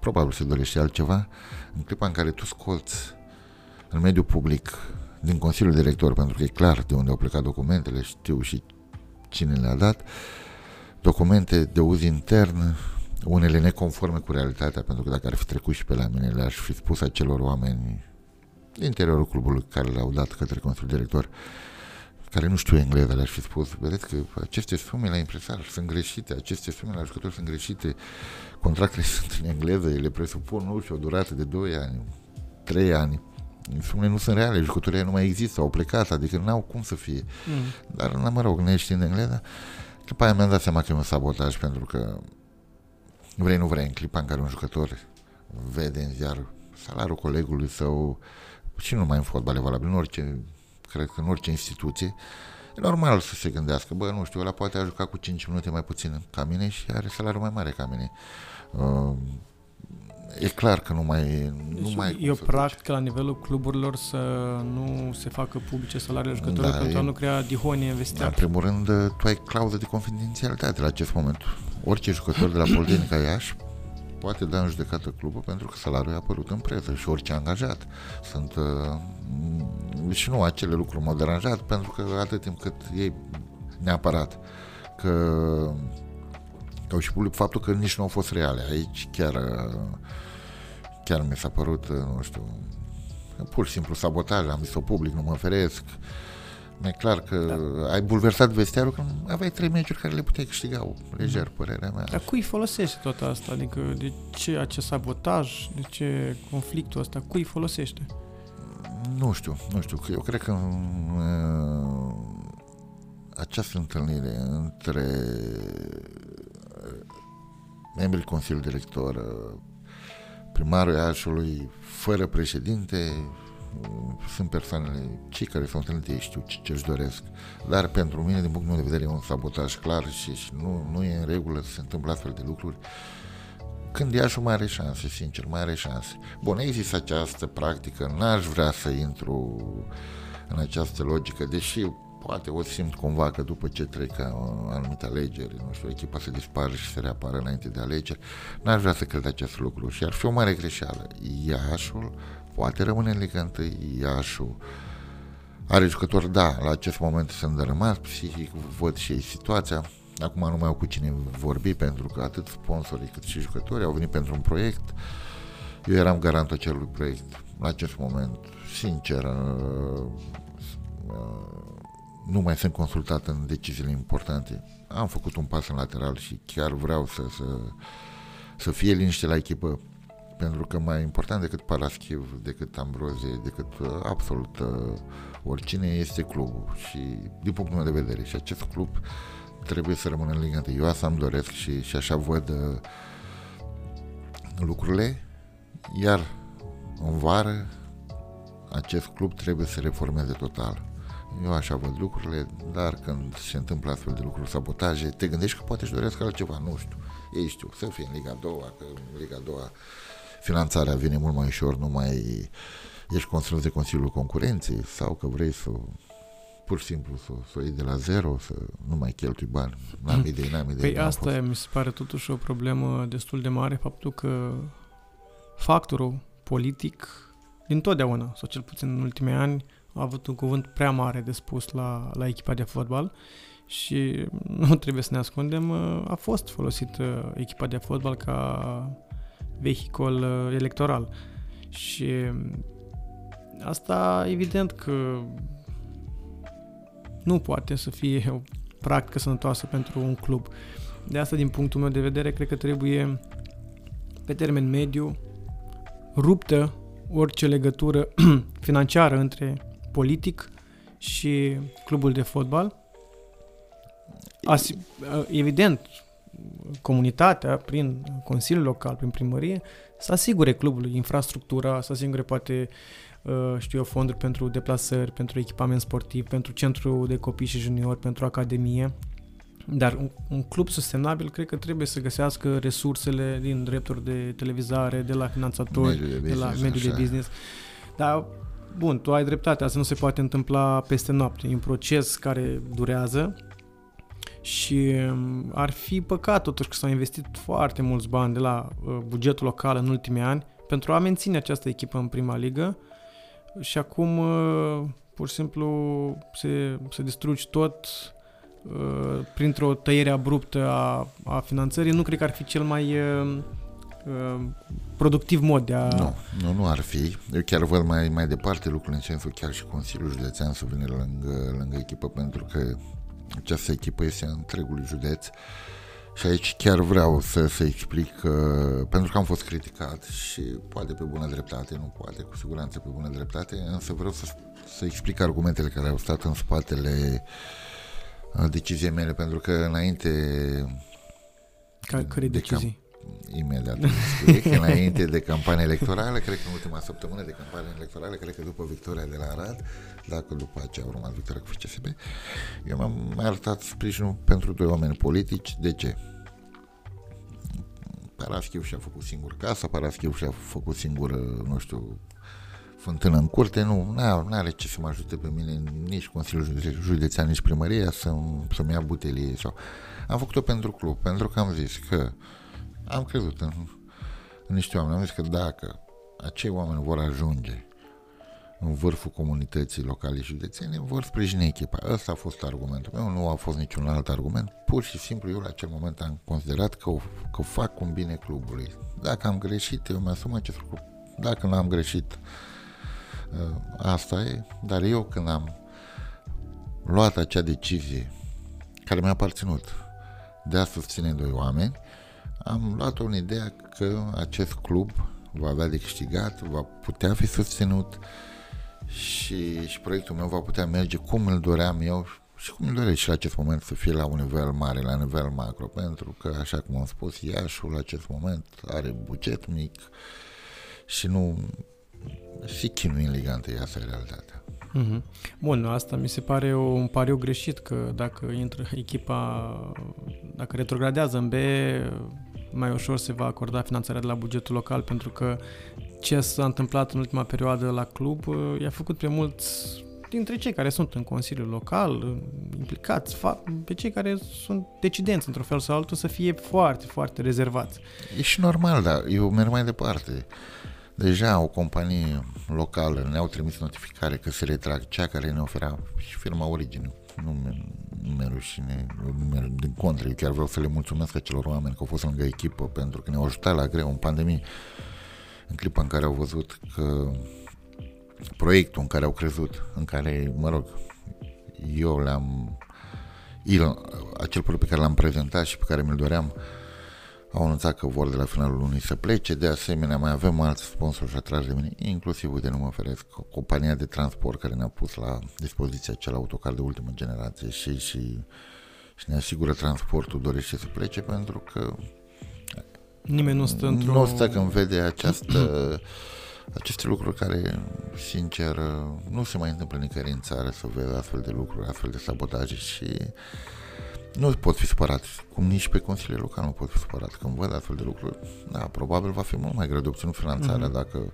probabil se dorește altceva. În clipa în care tu scolți în mediul public din Consiliul Director, pentru că e clar de unde au plecat documentele, știu și cine le-a dat, documente de uz intern, unele neconforme cu realitatea, pentru că dacă ar fi trecut și pe la mine, le-aș fi spus acelor oameni din interiorul clubului care le-au dat către Consiliul Director, care nu știu engleză, le-aș fi spus, vedeți că aceste sume la impresar sunt greșite, aceste sume la jucători sunt greșite, contractele [laughs] sunt în engleză, ele presupun, nu știu, o durată de 2 ani, 3 ani, sumele nu sunt reale, jucătorii nu mai există, au plecat, adică nu au cum să fie. Mm. Dar, mă rog, neștiind engleză, după aia mi-am dat seama că e un sabotaj, pentru că vrei, nu vrei, în clipa în care un jucător vede în ziar salariul colegului său, și nu numai în fotbal, e valabil în orice, cred că în orice instituție, e normal să se gândească, bă, nu știu, ăla poate a jucat cu 5 minute mai puțin ca mine și are salariul mai mare ca mine. Uh, e clar că nu mai deci nu mai e o practică la nivelul cluburilor să nu se facă publice salariile jucătorilor da, pentru e, a nu crea dihonie în vestiar. În primul rând, tu ai clauză de confidențialitate la acest moment. Orice jucător de la Politehnica Iași poate da în judecată clubul pentru că salariul a apărut în presă și orice angajat. Sunt uh, și nu acele lucruri m-au deranjat pentru că atât timp cât ei neapărat că că și public faptul că nici nu au fost reale. Aici chiar chiar mi s-a părut, nu știu, pur și simplu sabotaj, am zis-o public, nu mă feresc. E clar că da. ai bulversat vestiarul că aveai trei meciuri care le puteai câștiga lejer, mm. părerea mea. Dar cui folosește tot asta? Adică de ce acest sabotaj, de ce conflictul ăsta, cui folosește? Nu știu, nu știu. Eu cred că uh, această întâlnire între membrii Consiliului Director, uh, primarul Iașului, fără președinte, sunt persoanele, cei care s-au întâlnit, ei știu ce, ce își doresc. Dar pentru mine, din punctul meu de vedere, e un sabotaj clar și, și nu, nu e în regulă să se întâmple astfel de lucruri. Când Iașul mai are șanse, sincer, mai are șanse. Bun, există această practică, n-aș vrea să intru în această logică, deși poate o simt cumva că după ce trec anumite alegeri, nu știu, echipa se dispare și se reapară înainte de alegeri, n-aș vrea să cred acest lucru și ar fi o mare greșeală. Iașul poate rămâne în Liga 1, Iașul are jucători, da, la acest moment sunt dărâmați, psihic, văd și ei situația, acum nu mai au cu cine vorbi pentru că atât sponsorii cât și jucătorii au venit pentru un proiect, eu eram garantul acelui proiect la acest moment, sincer, uh, uh, nu mai sunt consultat în deciziile importante. Am făcut un pas în lateral și chiar vreau să, să, să fie liniște la echipă pentru că mai important decât Paraschiv, decât Ambrozie, decât uh, absolut uh, oricine este clubul și din punctul meu de vedere și acest club trebuie să rămână în Liga Eu asta îmi doresc și, și așa văd uh, lucrurile, iar în vară acest club trebuie să reformeze total. Eu așa văd lucrurile, dar când se întâmplă astfel de lucruri, sabotaje, te gândești că poate își doresc altceva, nu știu. Ei știu, să fie în Liga 2, că în Liga 2 finanțarea vine mult mai ușor, nu mai ești constrâns de Consiliul Concurenței sau că vrei să pur și simplu să, să o iei de la zero, să nu mai cheltui bani. N-am idei, n-am idei. Păi asta fost. mi se pare totuși o problemă destul de mare, faptul că factorul politic din totdeauna, sau cel puțin în ultimii ani, a avut un cuvânt prea mare de spus la, la echipa de fotbal și nu trebuie să ne ascundem, a fost folosit echipa de fotbal ca vehicol electoral. Și asta evident că nu poate să fie o practică sănătoasă pentru un club. De asta, din punctul meu de vedere, cred că trebuie pe termen mediu ruptă orice legătură [clears throat] financiară între politic și clubul de fotbal. As, evident, comunitatea, prin Consiliul Local, prin primărie, să asigure clubului infrastructura, să asigure poate uh, știu eu, fonduri pentru deplasări, pentru echipament sportiv, pentru centru de copii și juniori, pentru academie. Dar un, un club sustenabil cred că trebuie să găsească resursele din drepturi de televizare, de la finanțatori, de, business, de la mediul de business. Dar bun, tu ai dreptate, asta nu se poate întâmpla peste noapte. E un proces care durează și um, ar fi păcat totuși că s-au investit foarte mulți bani de la uh, bugetul local în ultimii ani pentru a menține această echipă în prima ligă și acum uh, pur și simplu se, se distrugi tot uh, printr-o tăiere abruptă a, a finanțării. Nu cred că ar fi cel mai uh, productiv mod de a... Nu, nu, nu ar fi. Eu chiar văd mai, mai departe lucrurile în sensul chiar și Consiliul Județean să vină lângă, lângă echipă pentru că această echipă este a întregului județ și aici chiar vreau să, să explic că, pentru că am fost criticat și poate pe bună dreptate, nu poate, cu siguranță pe bună dreptate, însă vreau să, să explic argumentele care au stat în spatele uh, deciziei mele, pentru că înainte Ca, care de decizii? imediat spui, că înainte de campania electorală, cred că în ultima săptămână de campanie electorală, cred că după victoria de la Arad, dacă după aceea a urmat victoria cu FCSB, eu m-am arătat sprijinul pentru doi oameni politici. De ce? Paraschiu și-a făcut singur casa, Paraschiu și-a făcut singur, nu știu, fântână în curte, nu, nu are ce să mă ajute pe mine nici Consiliul Județean, nici primăria să, să-mi ia butelie sau... Am făcut-o pentru club, pentru că am zis că am crezut în, în niște oameni. Am zis că dacă acei oameni vor ajunge în vârful comunității locale și județene, vor sprijini echipa. Ăsta a fost argumentul meu, nu a fost niciun alt argument. Pur și simplu eu la acel moment am considerat că, că fac un bine clubului. Dacă am greșit, eu mi-asum acest lucru. Dacă nu am greșit, ă, asta e. Dar eu când am luat acea decizie care mi-a aparținut de a susține doi oameni, am luat-o în ideea că acest club va avea de câștigat, va putea fi susținut și, și proiectul meu va putea merge cum îl doream eu și cum îl doresc și la acest moment să fie la un nivel mare, la nivel macro, pentru că, așa cum am spus, Iașul la acest moment are buget mic și nu și chinuie în ligante, asta e realitatea. Mm-hmm. Bun, asta mi se pare un pariu greșit, că dacă intră echipa, dacă retrogradează în B, mai ușor se va acorda finanțarea de la bugetul local, pentru că ce s-a întâmplat în ultima perioadă la club i-a făcut pe mulți dintre cei care sunt în Consiliul Local, implicați, pe cei care sunt decidenți într-un fel sau altul, să fie foarte, foarte rezervați. E și normal, dar eu merg mai departe. Deja o companie locală ne-au trimis notificare că se retrag cea care ne ofera și firma Origine nu mi-e rușine, din contră, eu chiar vreau să le mulțumesc acelor oameni că au fost lângă echipă pentru că ne-au ajutat la greu în pandemie, în clipa în care au văzut că proiectul în care au crezut, în care, mă rog, eu le-am, el, acel proiect pe care l-am prezentat și pe care mi-l doream, uh, au anunțat că vor de la finalul lunii să plece, de asemenea mai avem alți sponsori atrași de mine, inclusiv, uite, nu mă feresc, compania de transport care ne-a pus la dispoziție acel autocar de ultimă generație și, și, și ne asigură transportul, dorește să plece pentru că Nimeni nu stă într-o... Nu stă când vede această, [clears throat] aceste lucruri care, sincer, nu se mai întâmplă nicăieri în țară să vede astfel de lucruri, astfel de sabotaje și nu pot fi supărat, cum nici pe Consiliul Local nu pot fi supărat. Când văd astfel de lucruri, da, probabil va fi mult mai greu de obținut finanțarea mm-hmm. dacă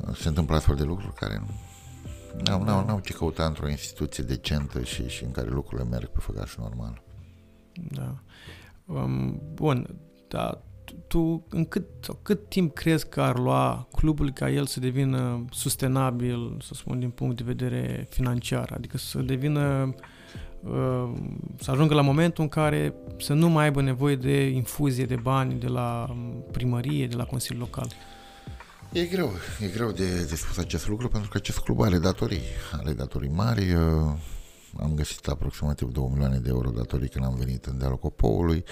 uh, se întâmplă astfel de lucruri care nu n-au, n-au ce căuta într-o instituție decentă și, și în care lucrurile merg pe făgașul normal. Da. Um, bun, dar tu în cât, cât timp crezi că ar lua clubul ca el să devină sustenabil, să spun, din punct de vedere financiar? Adică să devină să ajungă la momentul în care să nu mai aibă nevoie de infuzie de bani de la primărie, de la Consiliul Local. E greu, e greu de, de spus acest lucru pentru că acest club are datorii, are datorii mari. Am găsit aproximativ 2 milioane de euro datorii când am venit în dealul Copoului.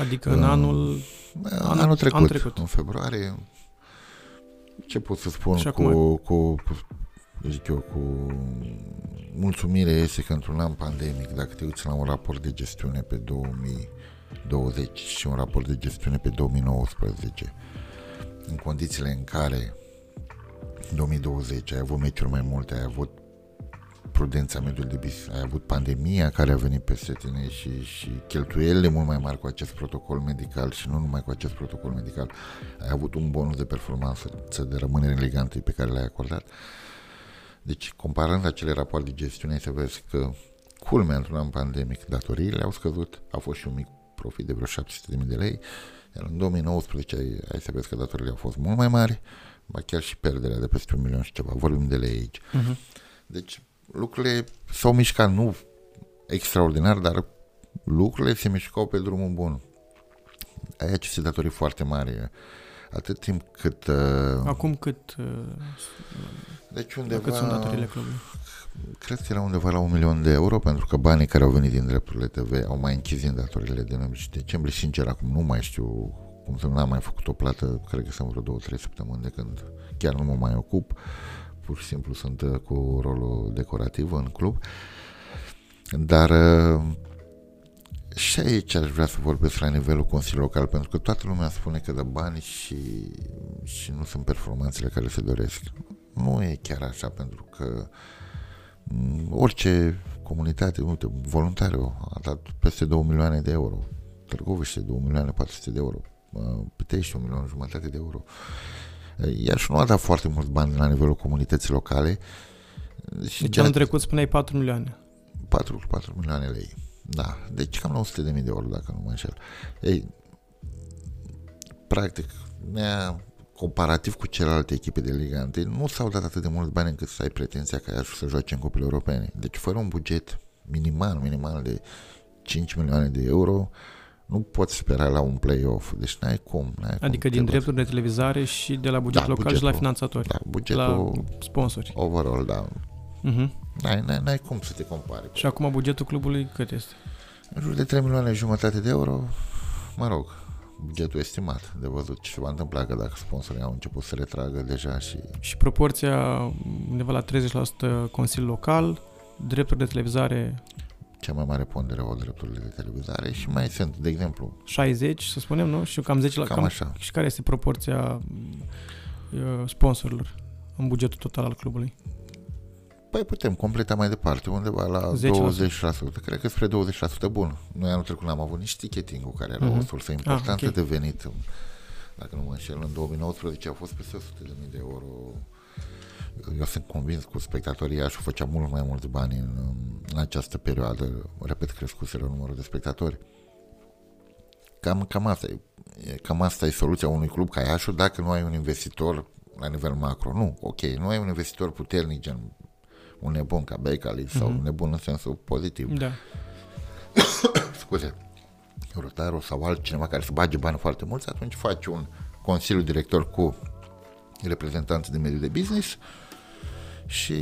Adică în anul, anul, anul trecut, anul trecut, în februarie. Ce pot să spun cu, cu, cu zic eu, cu mulțumire este că într-un an pandemic, dacă te uiți la un raport de gestiune pe 2020 și un raport de gestiune pe 2019, în condițiile în care 2020 ai avut meciuri mai multe, ai avut prudența mediului de business, ai avut pandemia care a venit peste tine și, și cheltuielile mult mai mari cu acest protocol medical și nu numai cu acest protocol medical, ai avut un bonus de performanță de rămânere elegante pe care l-ai acordat. Uh, deci, comparând acele rapoarte de gestiune, se vede că, culmea într-un an pandemic, datoriile au scăzut, a fost și un mic profit de vreo 700.000 de lei, iar în 2019 ai, ai să vezi că datoriile au fost mult mai mari, ba chiar și pierderea de peste un milion și ceva, vorbim de lei aici. Uh-huh. Deci, lucrurile s-au mișcat, nu extraordinar, dar lucrurile se mișcau pe drumul bun. ai aceste datorii foarte mari atât timp cât... Uh, Acum cât... Uh, deci undeva... Cât sunt datoriile clubului? Cred că era undeva la un milion de euro, pentru că banii care au venit din drepturile TV au mai închis din datorile din decembrie. Sincer, acum nu mai știu cum să n-am mai făcut o plată, cred că sunt vreo două, trei săptămâni de când chiar nu mă mai ocup. Pur și simplu sunt uh, cu rolul decorativ în club. Dar uh, și aici aș vrea să vorbesc la nivelul Consiliului Local, pentru că toată lumea spune că dă bani și, și nu sunt performanțele care se doresc. Nu e chiar așa, pentru că mm, orice comunitate, uite, voluntariu a dat peste 2 milioane de euro, Târgoviște 2 milioane 400 de euro, Pitești 1 milion jumătate de euro. Iași nu a dat foarte mulți bani la nivelul comunității locale. Și deci anul trecut spuneai 4 milioane. 4, 4 milioane lei. Da, deci cam la 100 de mii de euro, dacă nu mă înșel. Ei, practic, ne comparativ cu celelalte echipe de Liga 1, nu s-au dat atât de mulți bani încât să ai pretenția ca ea să joace în cupele europene. Deci fără un buget minimal, minimal de 5 milioane de euro, nu poți spera la un play-off. Deci n-ai cum. N-ai adică cum, din drepturi de televizare și de la buget da, local bugetul, și la finanțatori. Da, bugetul la sponsori. Overall, da. Uh-huh. N-ai, n-ai, n-ai cum să te compari. Și acum bugetul clubului cât este? În jur de 3 milioane jumătate de euro, mă rog, bugetul estimat de văzut ce se va întâmpla, că dacă sponsorii au început să retragă deja și... Și proporția undeva la 30% Consiliul Local, drepturi de televizare... Cea mai mare pondere o drepturile de televizare și mai sunt, de exemplu... 60, să spunem, nu? Și cam 10 la... Cam, cam așa. Și care este proporția uh, sponsorilor în bugetul total al clubului? Păi putem completa mai departe, undeva la 10%. Cred că spre 20% bun. Noi anul trecut n-am avut nici ticketing-ul, care era uh-huh. o sursă importantă ah, okay. de venit. Dacă nu mă înșel, în 2019 au fost peste 100.000 de euro. Eu sunt convins că spectatorii Iași făcea mult mai mulți bani în, în această perioadă. Repet, crescuseră numărul de spectatori. Cam, cam asta e. Cam asta e soluția unui club ca Iașu dacă nu ai un investitor la nivel macro. Nu, ok, nu ai un investitor puternic gen un nebun ca Becali mm-hmm. sau un nebun în sensul pozitiv. Da. [coughs] Scuze. Rotarul sau altcineva care să bage bani foarte mulți, atunci faci un consiliu director cu reprezentanți de mediul de business și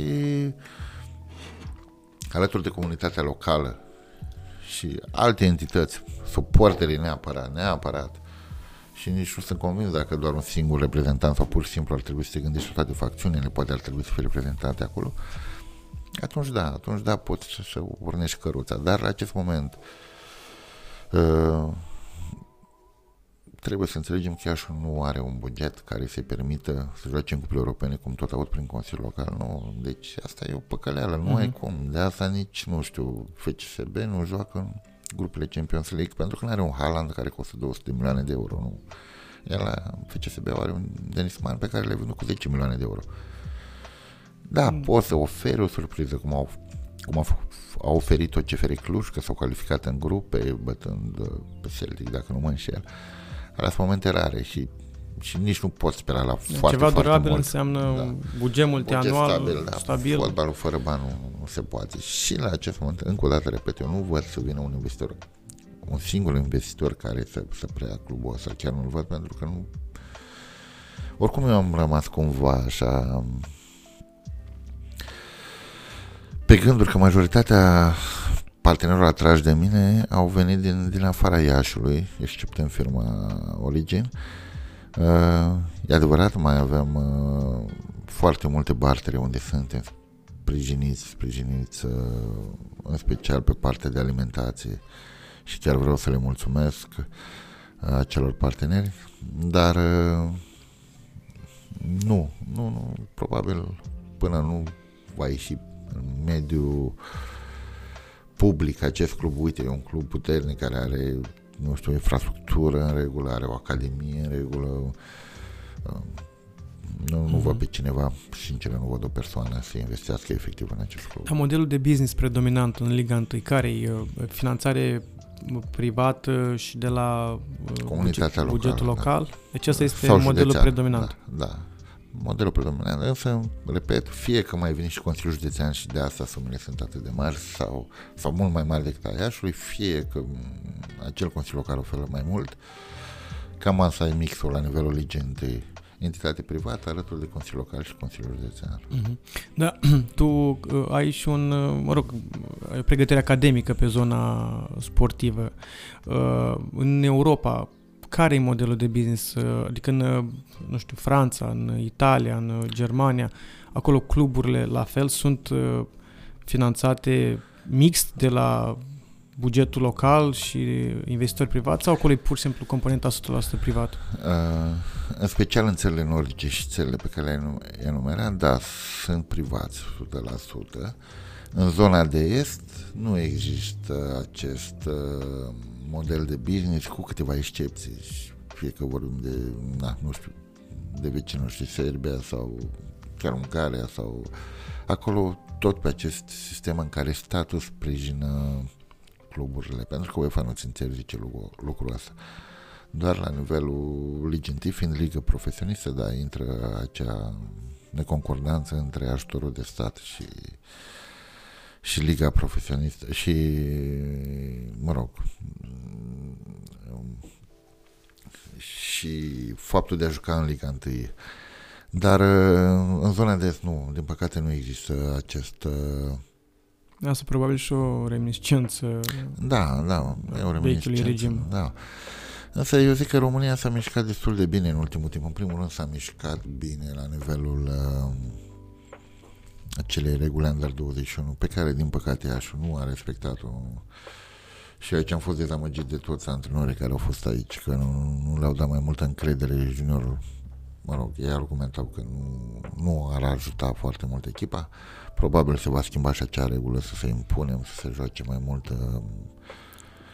alături de comunitatea locală și alte entități, suporterii neapărat, neapărat, și nici nu sunt convins dacă doar un singur reprezentant sau pur și simplu ar trebui să te gândești la toate facțiunile, poate ar trebui să fie reprezentate acolo, atunci da, atunci da, poți să, să urnești căruța. Dar la acest moment uh, trebuie să înțelegem că Iașu nu are un buget care să-i permită să joace în cupele europene, cum tot aud prin Consiliul Local. Nu, deci asta e o păcăleală, nu uh-huh. ai cum. De asta nici, nu știu, FCSB nu joacă în grupele Champions League, pentru că nu are un Haaland care costă 200 de milioane de euro, nu. Iar la FCSB are un Denis Man pe care le vândut cu 10 milioane de euro. Da, mm. poți să oferi o surpriză, cum au, cum a, a oferit-o CFR Cluj, că s-au calificat în grupe, bătând uh, pe Celtic, dacă nu mă înșel. Alea sunt momente rare și și nici nu poți spera la foarte, Ceva foarte durabil mult. înseamnă da. buget multianual, buget stabil, da. stabil. Fotbalul fără bani nu, nu se poate. Și la acest moment, încă o dată repet, eu nu văd să vină un investitor, un singur investitor care să, să preia clubul ăsta, chiar nu-l văd pentru că nu... Oricum eu am rămas cumva așa pe gânduri că majoritatea partenerilor atrași de mine au venit din, din afara Iașului, exceptând firma Origin. Uh, e adevărat, mai avem uh, foarte multe bartere unde suntem sprijiniți, sprijiniți uh, în special pe partea de alimentație și chiar vreau să le mulțumesc uh, celor parteneri, dar uh, nu, nu, nu, probabil până nu va ieși în mediul public acest club, uite, e un club puternic care are, nu știu, infrastructură în regulă, are o academie în regulă, um, nu, nu uh-huh. văd pe cineva, sincer, nu văd o persoană să investească efectiv în acest club. Dar modelul de business predominant în Liga 1, care e uh, finanțare privată și de la uh, Comunitatea buget, bugetul local, local? Da. Deci ăsta este Sau modelul județean, predominant. Da, da. Modelul predominant, însă, repet, fie că mai vine și Consiliul Județean și de asta sumele sunt atât de mari sau, sau mult mai mari decât a Iașului, fie că acel Consiliu Local oferă mai mult, cam asta e mixul la nivelul ligii între entitate privată alături de Consiliul Local și Consiliul Județean. Mm-hmm. Da, [clears throat] tu uh, ai și un, uh, mă rog, ai o pregătire academică pe zona sportivă. Uh, în Europa, care e modelul de business? Uh, adică în, uh, nu știu, Franța, în Italia, în Germania, acolo cluburile la fel sunt uh, finanțate mixt de la bugetul local și investitori privați sau acolo e pur și simplu componenta 100% privat? Uh, în special în țările nordice și țările pe care le-ai enumerat, da, sunt privați 100%. În zona de est nu există acest uh, model de business cu câteva excepții, fie că vorbim de, na, nu știu, de vecinul și Serbia sau chiar Ungaria sau acolo tot pe acest sistem în care statul sprijină cluburile, pentru că UEFA nu-ți interzice lucrul ăsta. Doar la nivelul ligii fiind ligă profesionistă, da, intră acea neconcordanță între ajutorul de stat și și liga profesionistă și, mă rog, și faptul de a juca în Liga 1. Dar în zona de est nu, din păcate nu există acest Asta probabil și o reminiscență. Da, da, e o reminiscență. regim. Da. Însă eu zic că România s-a mișcat destul de bine în ultimul timp. În primul rând s-a mișcat bine la nivelul uh, acelei reguli Under 21, pe care din păcate Iașu nu a respectat-o. Și aici am fost dezamăgit de toți antrenorii care au fost aici, că nu, nu le-au dat mai multă încredere juniorul. Mă rog, ei argumentau că nu, nu ar ajuta foarte mult echipa. Probabil se va schimba și acea regulă să se impunem, să se joace mai mult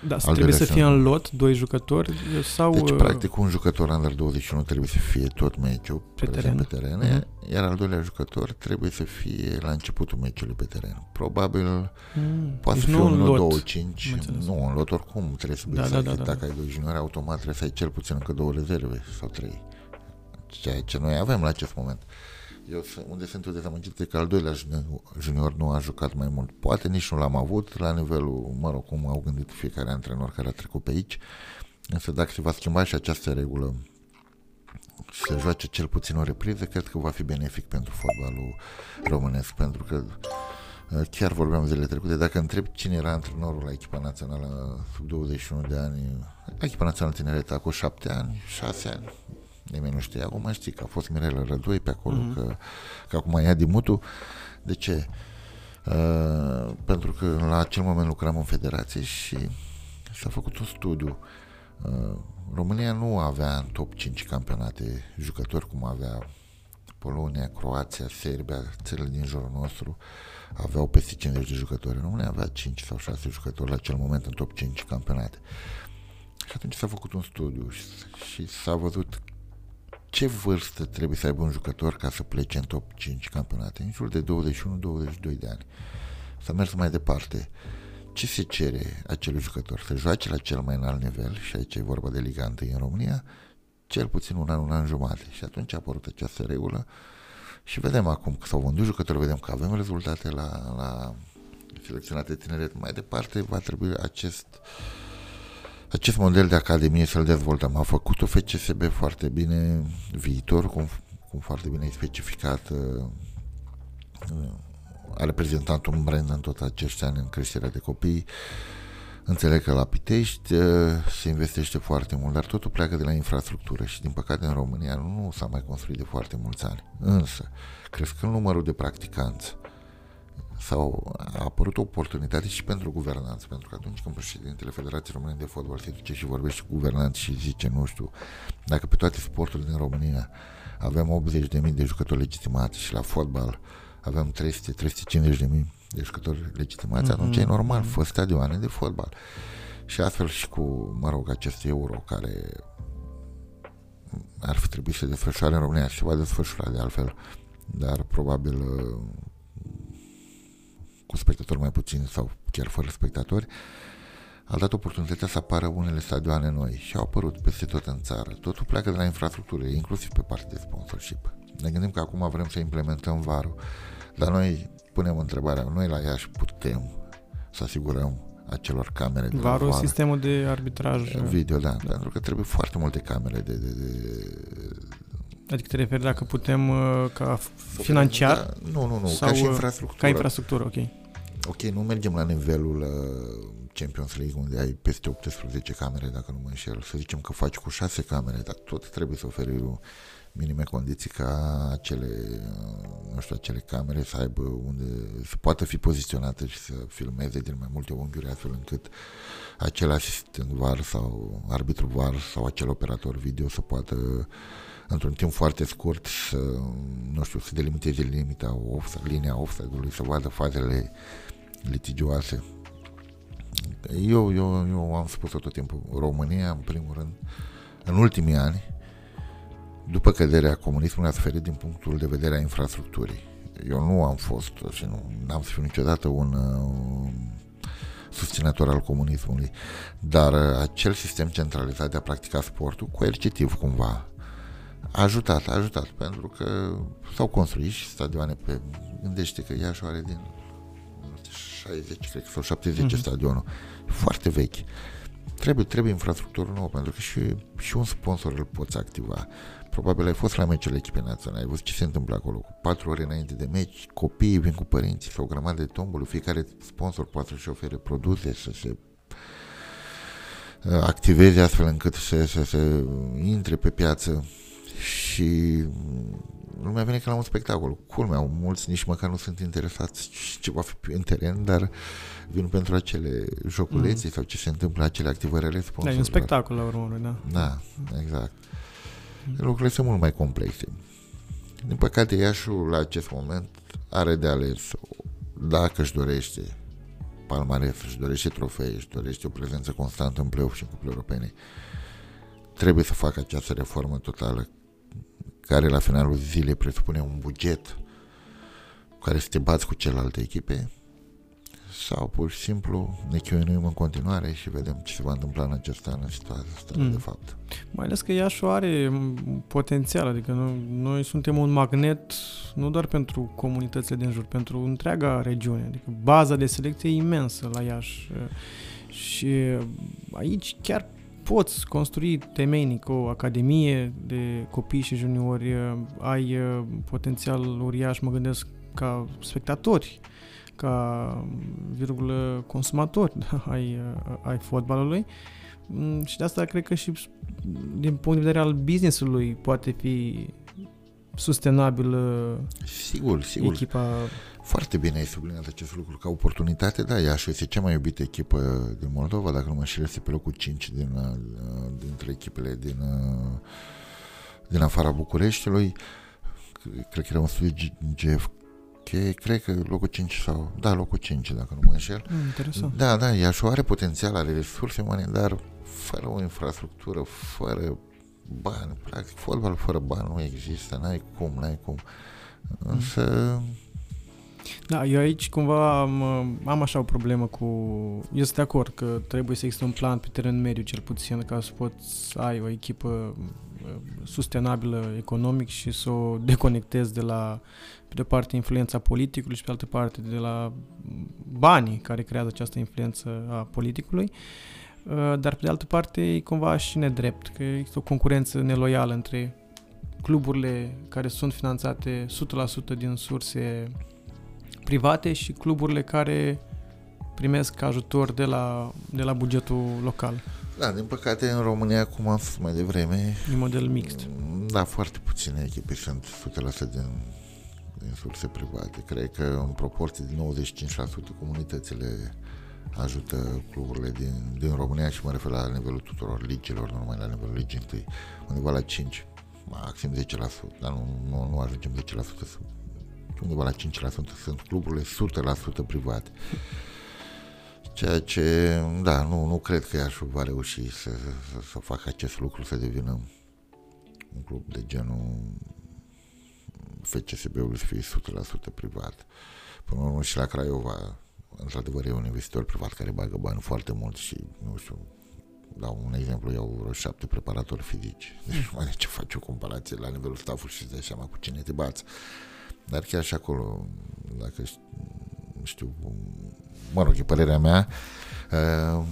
da, trebuie să fie în lot doi jucători sau... Deci, uh, practic, un jucător under 21 trebuie să fie tot meciul pe teren, pe teren uh-huh. iar al doilea jucător trebuie să fie la începutul meciului pe teren. Probabil mm. poate deci să fie 1, 2, 5, nu, în lot oricum trebuie să da, da, da, da, Dacă ai doi juniori, automat trebuie să ai cel puțin încă două rezerve sau trei. Ceea ce noi avem la acest moment. Eu unde sunt eu dezamăgit de că al doilea junior nu a jucat mai mult. Poate nici nu l-am avut la nivelul, mă rog, cum au gândit fiecare antrenor care a trecut pe aici. Însă dacă se va schimba și această regulă și se joace cel puțin o repriză, cred că va fi benefic pentru fotbalul românesc, pentru că uh, chiar vorbeam zilele trecute, dacă întreb cine era antrenorul la echipa națională sub 21 de ani, la echipa națională tineret cu 7 ani, 6 ani, nimeni nu știe. Acum știi că a fost Mirela Rădoi pe acolo, mm-hmm. că, că acum ia Dimutu. De ce? Uh, pentru că la acel moment lucram în federație și s-a făcut un studiu. Uh, România nu avea în top 5 campionate jucători cum avea Polonia, Croația, Serbia, țările din jurul nostru aveau peste 50 de jucători. România avea 5 sau 6 jucători la acel moment în top 5 campionate. Și atunci s-a făcut un studiu și, și s-a văzut ce vârstă trebuie să aibă un jucător ca să plece în top 5 campionate? În jur de 21-22 de ani. Să mergi mai departe. Ce se cere acelui jucător? Să joace la cel mai înalt nivel, și aici e vorba de Liga 1 în România, cel puțin un an, un an jumate. Și atunci a apărut această regulă și vedem acum că s-au vândut jucători, vedem că avem rezultate la, la selecționate tineret. Mai departe va trebui acest uh, acest model de academie să-l dezvoltăm. A făcut-o FCSB foarte bine, viitor, cum, cum foarte bine ai specificat, uh, a reprezentat un brand în tot acești ani în creșterea de copii. Înțeleg că la Pitești uh, se investește foarte mult, dar totul pleacă de la infrastructură și din păcate în România nu s-a mai construit de foarte mulți ani. Însă, crescând numărul de practicanți, sau a apărut o oportunitate și pentru guvernanță, pentru că atunci când președintele Federației Române de Fotbal se duce și vorbește cu guvernanți și zice, nu știu, dacă pe toate sporturile din România avem 80.000 de jucători legitimați și la fotbal avem 300-350.000 de jucători legitimați, mm-hmm. atunci e normal, fă stadioane de fotbal. Și astfel și cu, mă rog, acest euro care ar fi trebuit să se desfășoare în România și se va desfășura de altfel, dar probabil cu spectatori mai puțini sau chiar fără spectatori, a dat oportunitatea să apară unele stadioane noi și au apărut peste tot în țară. Totul pleacă de la infrastructură, inclusiv pe partea de sponsorship. Ne gândim că acum vrem să implementăm varul, dar noi punem întrebarea, noi la Iași putem să asigurăm acelor camere de Varul, var, sistemul de arbitraj. video, da, da, pentru că trebuie foarte multe camere de, de, de Adică te referi dacă putem uh, ca financiar? Da, nu, nu, nu, sau, ca și uh, infrastructură. Ca infrastructură, ok. Ok, nu mergem la nivelul uh, Champions League unde ai peste 18 camere, dacă nu mă înșel. Să zicem că faci cu 6 camere, dar tot trebuie să oferi minime condiții ca acele, uh, nu știu, acele camere să aibă unde să poată fi poziționate și să filmeze din mai multe unghiuri astfel încât acel asistent VAR sau arbitru VAR sau acel operator video să poată într-un timp foarte scurt să, nu știu, să delimiteze limita offside, linia offside-ului, să vadă fazele litigioase. Eu, eu, eu am spus tot timpul, România, în primul rând, în ultimii ani, după căderea comunismului, a suferit din punctul de vedere a infrastructurii. Eu nu am fost și nu am să fiu niciodată un uh, susținător al comunismului, dar acel sistem centralizat de a practica sportul, coercitiv cumva, a ajutat, a ajutat, pentru că s-au construit și stadioane pe... Gândește că Iași are din 60, cred că, sau 70 mm-hmm. stadionul. Foarte vechi. Trebuie, trebuie infrastructură nouă, pentru că și, și un sponsor îl poți activa. Probabil ai fost la meciul echipei naționale, ai văzut ce se întâmplă acolo. Cu patru ore înainte de meci, copiii vin cu părinții sau o grămadă de tombole, fiecare sponsor poate să-și ofere produse, să se uh, activeze astfel încât să, să, să intre pe piață și lumea vine ca la un spectacol. Culmea, mulți nici măcar nu sunt interesați ce va fi în teren, dar vin pentru acele joculețe mm. sau ce se întâmplă, acele activări ale Da, e un spectacol la urmă, da. Da, exact. Mm. Lucrurile sunt mult mai complexe. Din păcate, Iașul la acest moment are de ales dacă își dorește palmares, își dorește trofee, își dorește o prezență constantă în play-off și în cuple europene, trebuie să facă această reformă totală care la finalul zilei presupune un buget cu care să te bați cu celelalte echipe sau pur și simplu ne chiuinuim în continuare și vedem ce se va întâmpla în această an în situația asta mm. de fapt. Mai ales că Iașu are potențial, adică noi, noi suntem un magnet nu doar pentru comunitățile din jur, pentru întreaga regiune, adică baza de selecție e imensă la Iași și aici chiar poți construi temeinic o academie de copii și juniori, uh, ai uh, potențial uriaș, mă gândesc, ca spectatori, ca virgulă consumatori [laughs] ai, uh, ai fotbalului mm, și de asta cred că și din punct de vedere al businessului poate fi sustenabil sigur, sigur. echipa foarte bine ai subliniat acest lucru ca oportunitate, da, Iași este cea mai iubită echipă din Moldova, dacă nu mă înșel, este pe locul 5 din, uh, dintre echipele din, uh, din afara Bucureștiului. Cred că era un studiu GFK, cred că locul 5 sau, da, locul 5, dacă nu mă înșel. Mm, interesant. Da, da, Iași are potențial, are resurse umane, dar fără o infrastructură, fără bani, practic, fotbal fără bani nu există, n-ai cum, n-ai cum. Însă, mm da, eu aici cumva am, am așa o problemă cu... Eu sunt de acord că trebuie să existe un plan pe teren mediu, cel puțin, ca să poți să ai o echipă uh, sustenabilă economic și să o deconectezi de la, pe de o parte, influența politicului și pe altă parte de la banii care creează această influență a politicului. Uh, dar, pe de altă parte, e cumva și nedrept, că există o concurență neloială între cluburile care sunt finanțate 100% din surse private și cluburile care primesc ajutor de la, de la bugetul local. Da, din păcate în România, cum am spus mai devreme... E model mixt. Da, foarte puține echipe sunt 100% din, din surse private. Cred că în proporție de 95% comunitățile ajută cluburile din, din România și mă refer la nivelul tuturor ligilor, nu numai la nivelul ligii întâi, undeva la 5, maxim 10%, dar nu, nu, nu ajungem 10% sub undeva la 5% sunt cluburile 100% private. Ceea ce, da, nu, nu cred că Iașu va reuși să, să, să facă acest lucru, să devină un club de genul FCSB-ului să fie 100% privat. Până la urmă și la Craiova, într-adevăr, e un investitor privat care bagă bani foarte mult și, nu știu, dau un exemplu, iau vreo șapte preparatori fizici. [laughs] Deci, mai de ce faci o comparație la nivelul staffului și îți dai seama cu cine te bați. Dar chiar și acolo, dacă știu, mă rog, e părerea mea, uh,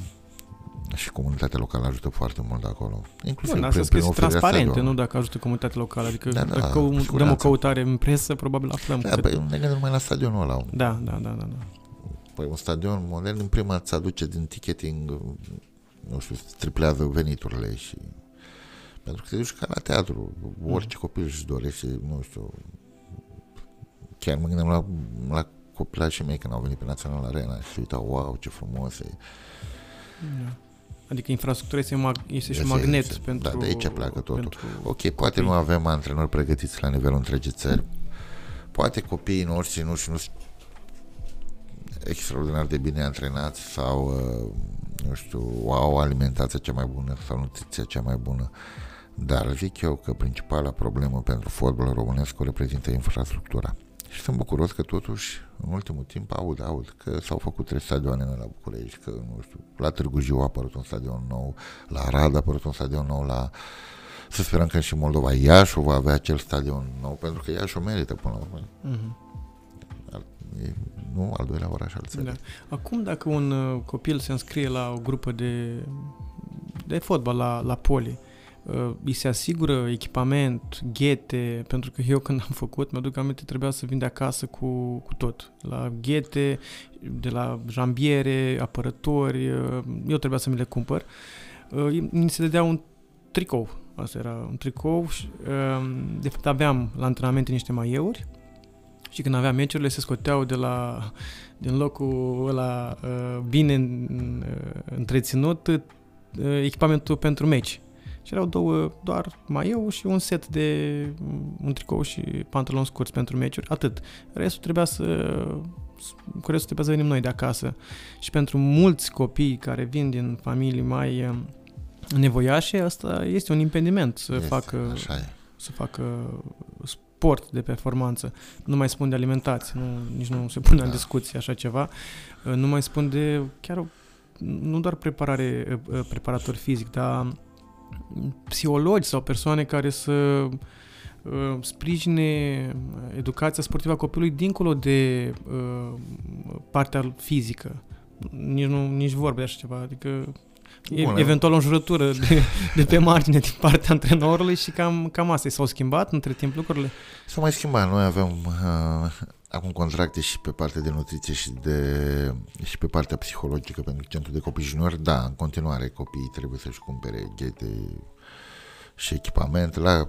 și comunitatea locală ajută foarte mult acolo. Inclusiv Bun, prin, prin transparente, nu dacă ajută comunitatea locală. Adică da, da, dacă dăm o căutare în presă, probabil aflăm. Da, păi ne gândim numai la stadionul ăla. Da, da, da, da. da. Păi un stadion modern, în prima îți aduce din ticketing, nu știu, triplează veniturile și... Pentru că te duci ca la teatru, orice mm. copil își dorește, nu știu, chiar mă gândeam la, la copilașii mei când au venit pe Național Arena și uitau, wow, ce frumos e. Da. Adică infrastructura este, mag- este și magnet este, pentru... Da, de aici pleacă totul. Pentru... Ok, poate nu avem antrenori pregătiți la nivelul întregii țări. Poate copiii noștri nu și nu extraordinar de bine antrenați sau, uh, nu știu, au alimentația cea mai bună sau nutriția cea mai bună. Dar zic eu că principala problemă pentru fotbalul românesc o reprezintă infrastructura. Și sunt bucuros că totuși, în ultimul timp, aud, aud că s-au făcut trei stadioane la București, că, nu știu, la Târgu Jiu a apărut un stadion nou, la Arad a apărut un stadion nou, la... Să sperăm că și Moldova Iașu va avea acel stadion nou, pentru că Iașu merită până la urmă. Mm-hmm. E, nu al doilea oraș al țării. Da. Acum, dacă un uh, copil se înscrie la o grupă de, de fotbal la, la poli, uh, îi se asigură echipament, ghete, pentru că eu [laughs] când am făcut, mi-aduc aminte, trebuia să vin de acasă cu, cu tot. La ghete, de la jambiere, apărători, uh, eu trebuia să mi le cumpăr. Uh, mi se dădea un tricou, asta era un tricou și uh, de fapt aveam la antrenamente niște maieuri și când aveam meciurile se scoteau de la, din locul ăla uh, bine uh, întreținut uh, echipamentul pentru meci. Și erau două, doar maieu și un set de un tricou și pantaloni scurți pentru meciuri, atât. Restul trebuia să cu restul trebuia să venim noi de acasă. Și pentru mulți copii care vin din familii mai uh, nevoiașe, asta este un impediment să este, facă să facă sport de performanță. Nu mai spun de alimentație, nu, nici nu se pune da. în discuție așa ceva. Uh, nu mai spun de chiar nu doar preparare, uh, preparator fizic, dar psihologi sau persoane care să uh, sprijine educația sportivă a copilului dincolo de uh, partea fizică. Nici, nu, nici vorbe de așa ceva. Adică Bun, eventual o înjurătură de, de pe margine din partea antrenorului și cam, cam asta. S-au schimbat între timp lucrurile? S-au mai schimbat. Noi avem uh, acum contracte și pe partea de nutriție și, de, și pe partea psihologică pentru centru de copii juniori. Da, în continuare copiii trebuie să-și cumpere ghete și echipament. La,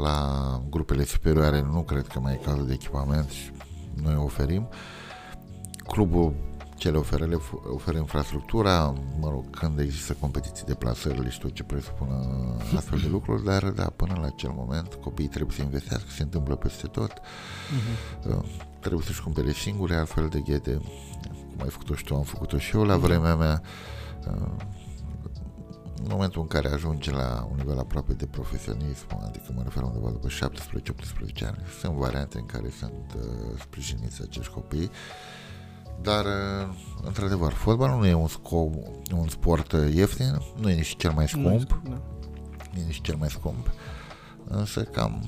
la grupele superioare nu cred că mai e cazul de echipament și noi oferim. Clubul ce le oferă, le oferă infrastructura, mă rog, când există competiții de plasări și tot ce presupună [laughs] astfel de lucruri, dar da, până la acel moment copiii trebuie să investească, se întâmplă peste tot, uh-huh. trebuie să-și cumpere singure altfel de ghete, cum ai făcut-o și tu, am făcut-o și eu la vremea mea, uh, în momentul în care ajunge la un nivel aproape de profesionism, adică mă refer undeva după 17-18 ani, sunt variante în care sunt uh, sprijiniți acești copii, dar, uh, într-adevăr, fotbalul nu e un, scop, un sport ieftin, nu e nici cel mai scump, nu, da. nu e nici cel mai scump, însă cam,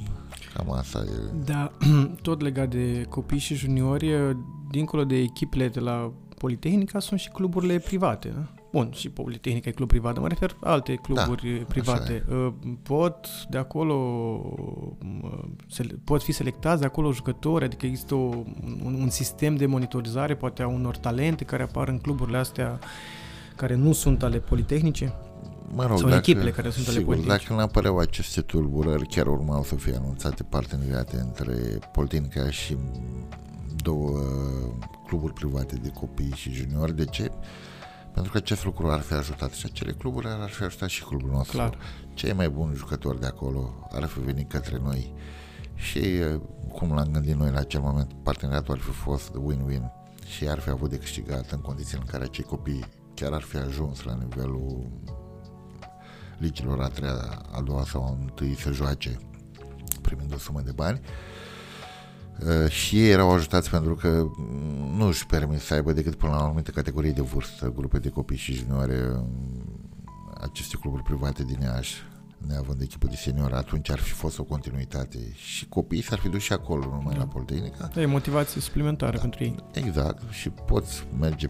cam asta e. Da, [clears throat] tot legat de copii și juniori, dincolo de echipele de la Politehnica, sunt și cluburile private, da? Bun, și Politehnica e club privat, dar mă refer alte cluburi da, private. Uh, pot de acolo, uh, pot fi selectați de acolo jucători, adică există o, un, un sistem de monitorizare, poate a unor talente care apar în cluburile astea care nu sunt ale Politehnice? Mă rog, Sau dacă, echipele care sunt sigur, ale Dacă nu apăreau aceste tulburări, chiar urmau să fie anunțate parteneriate între Politehnica și două cluburi private de copii și juniori. De ce? Pentru că acest lucru ar fi ajutat și acele cluburi, ar fi ajutat și clubul nostru. Clar. Cei mai buni jucători de acolo ar fi venit către noi și cum l-am gândit noi la acel moment, parteneriatul ar fi fost win-win și ar fi avut de câștigat în condițiile în care acei copii chiar ar fi ajuns la nivelul ligilor a treia, a doua sau a întâi să joace primind o sumă de bani. Uh, și ei erau ajutați pentru că mm, nu își permit să aibă decât până la o anumită categorie de vârstă, grupe de copii și juniore, mm, aceste cluburi private din Iași, neavând echipă de senior, atunci ar fi fost o continuitate și copiii s-ar fi dus și acolo, numai da. la Politehnica. E motivație suplimentară da. pentru ei. Exact, și poți merge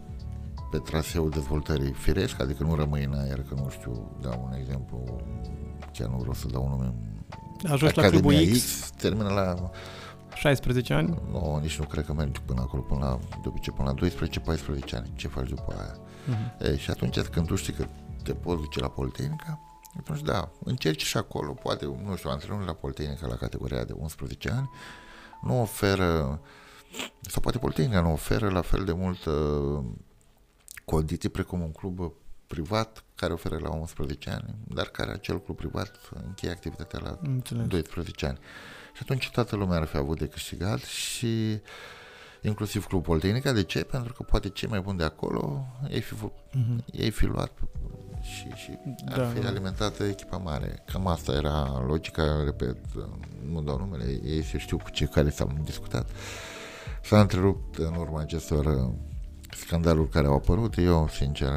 pe traseul dezvoltării firesc, adică nu rămâi în aer, că nu știu, dau un exemplu, chiar nu vreau să dau un nume. Ajungi la clubul X, X, termină la 16 ani? Nu, nici nu cred că mergi până acolo, până la, de obicei până la 12-14 ani. Ce faci după aia? Uh-huh. E, și atunci când tu știi că te poți duce la Politehnica, atunci da, încerci și acolo, poate, nu știu, antrenorul la Politehnica la categoria de 11 ani nu oferă, sau poate Politehnica nu oferă la fel de mult uh, condiții precum un club privat care oferă la 11 ani, dar care acel club privat încheie activitatea la Înțeleg. 12 ani. Și atunci toată lumea ar fi avut de câștigat și inclusiv Clubul Politehnica. De ce? Pentru că poate cei mai buni de acolo ei fi, uh-huh. ei fi luat și, și ar da, fi da. alimentată echipa mare. Cam asta era logica, repet, nu dau numele, ei se știu cu ce care s-au discutat. S-a întrerupt în urma acestor scandaluri care au apărut, eu, sincer,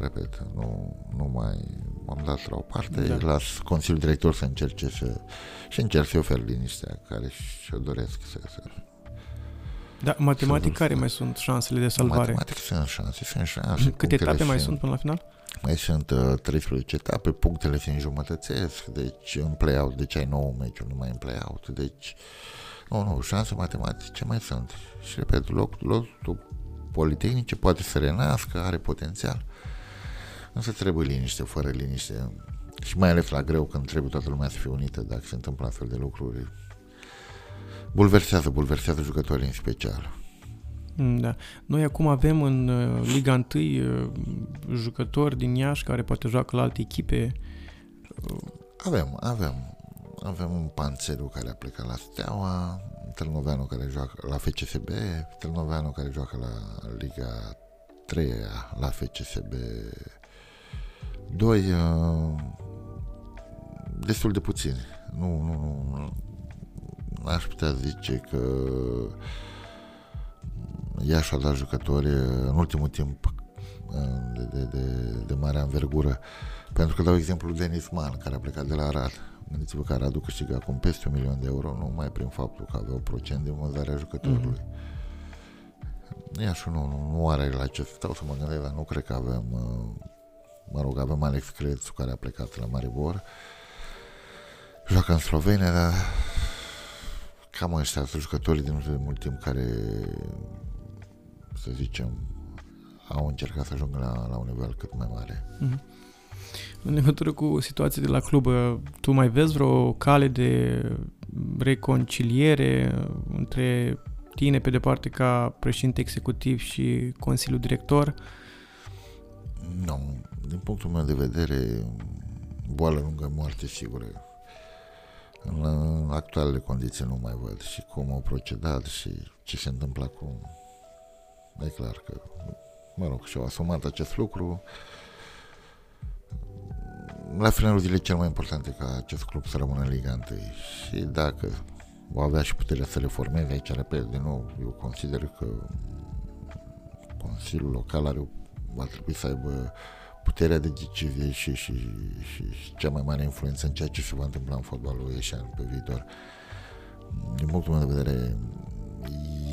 repet, nu, nu mai m-am dat la o parte, da. las Consiliul Director să încerce să, și încerc să ofer liniștea care și-o doresc să, să da, matematic care mai sunt șansele de salvare? Matematic sunt șanse, sunt șanse. Câte etape mai sunt până la final? Mai sunt uh, 13 etape, punctele se înjumătățesc, deci în play-out, deci ai 9 meciuri numai în play-out, deci nu, nu, șanse matematice mai sunt. Și repet, loc, locul Politehnice poate să renască, are potențial, însă trebuie liniște, fără liniște și mai ales la greu când trebuie toată lumea să fie unită dacă se întâmplă astfel de lucruri. Bulversează, bulversează jucătorii în special. Mm, da. Noi acum avem în uh, Liga 1 uh, jucători din Iași care poate joacă la alte echipe. Avem, avem. Avem un Panțeru care a plecat la Steaua, Târnoveanu care joacă la FCSB, Târnoveanu care joacă la Liga 3 la FCSB 2, uh, destul de puțini. Nu, nu, nu, nu aș putea zice că Iași a dat jucători în ultimul timp uh, de, de, de, de mare anvergură. Pentru că dau exemplu Denis Mann, care a plecat de la Arad Gândiți-vă că Radu câștigă acum peste un milion de euro numai prin faptul că avea o procent de vânzare a jucătorului. Mm-hmm. Iașu nu, nu, nu are la ce stau să mă gândesc, dar nu cred că avem, uh, mă rog, avem Alex Crețu care a plecat la Maribor, joacă în Slovenia, dar cam ăștia sunt jucătorii din de mult timp care, să zicem, au încercat să ajungă la, la un nivel cât mai mare. Mm-hmm. În legătură cu situația de la club, tu mai vezi vreo cale de reconciliere între tine pe de parte ca președinte executiv și Consiliul Director? Nu. Din punctul meu de vedere, boală lungă, moarte sigură. În actualele condiții nu mai văd și cum au procedat și ce se întâmplă acum. E clar că, mă rog, și-au asumat acest lucru la finalul zilei cel mai important e ca acest club să rămână în Liga 1 și dacă va avea și puterea să le formeze aici, repet, din nou, eu consider că Consiliul Local are, va trebui să aibă puterea de decizie și, și, și, și cea mai mare influență în ceea ce se va întâmpla în fotbalul ieșean pe viitor. Din punctul meu de vedere,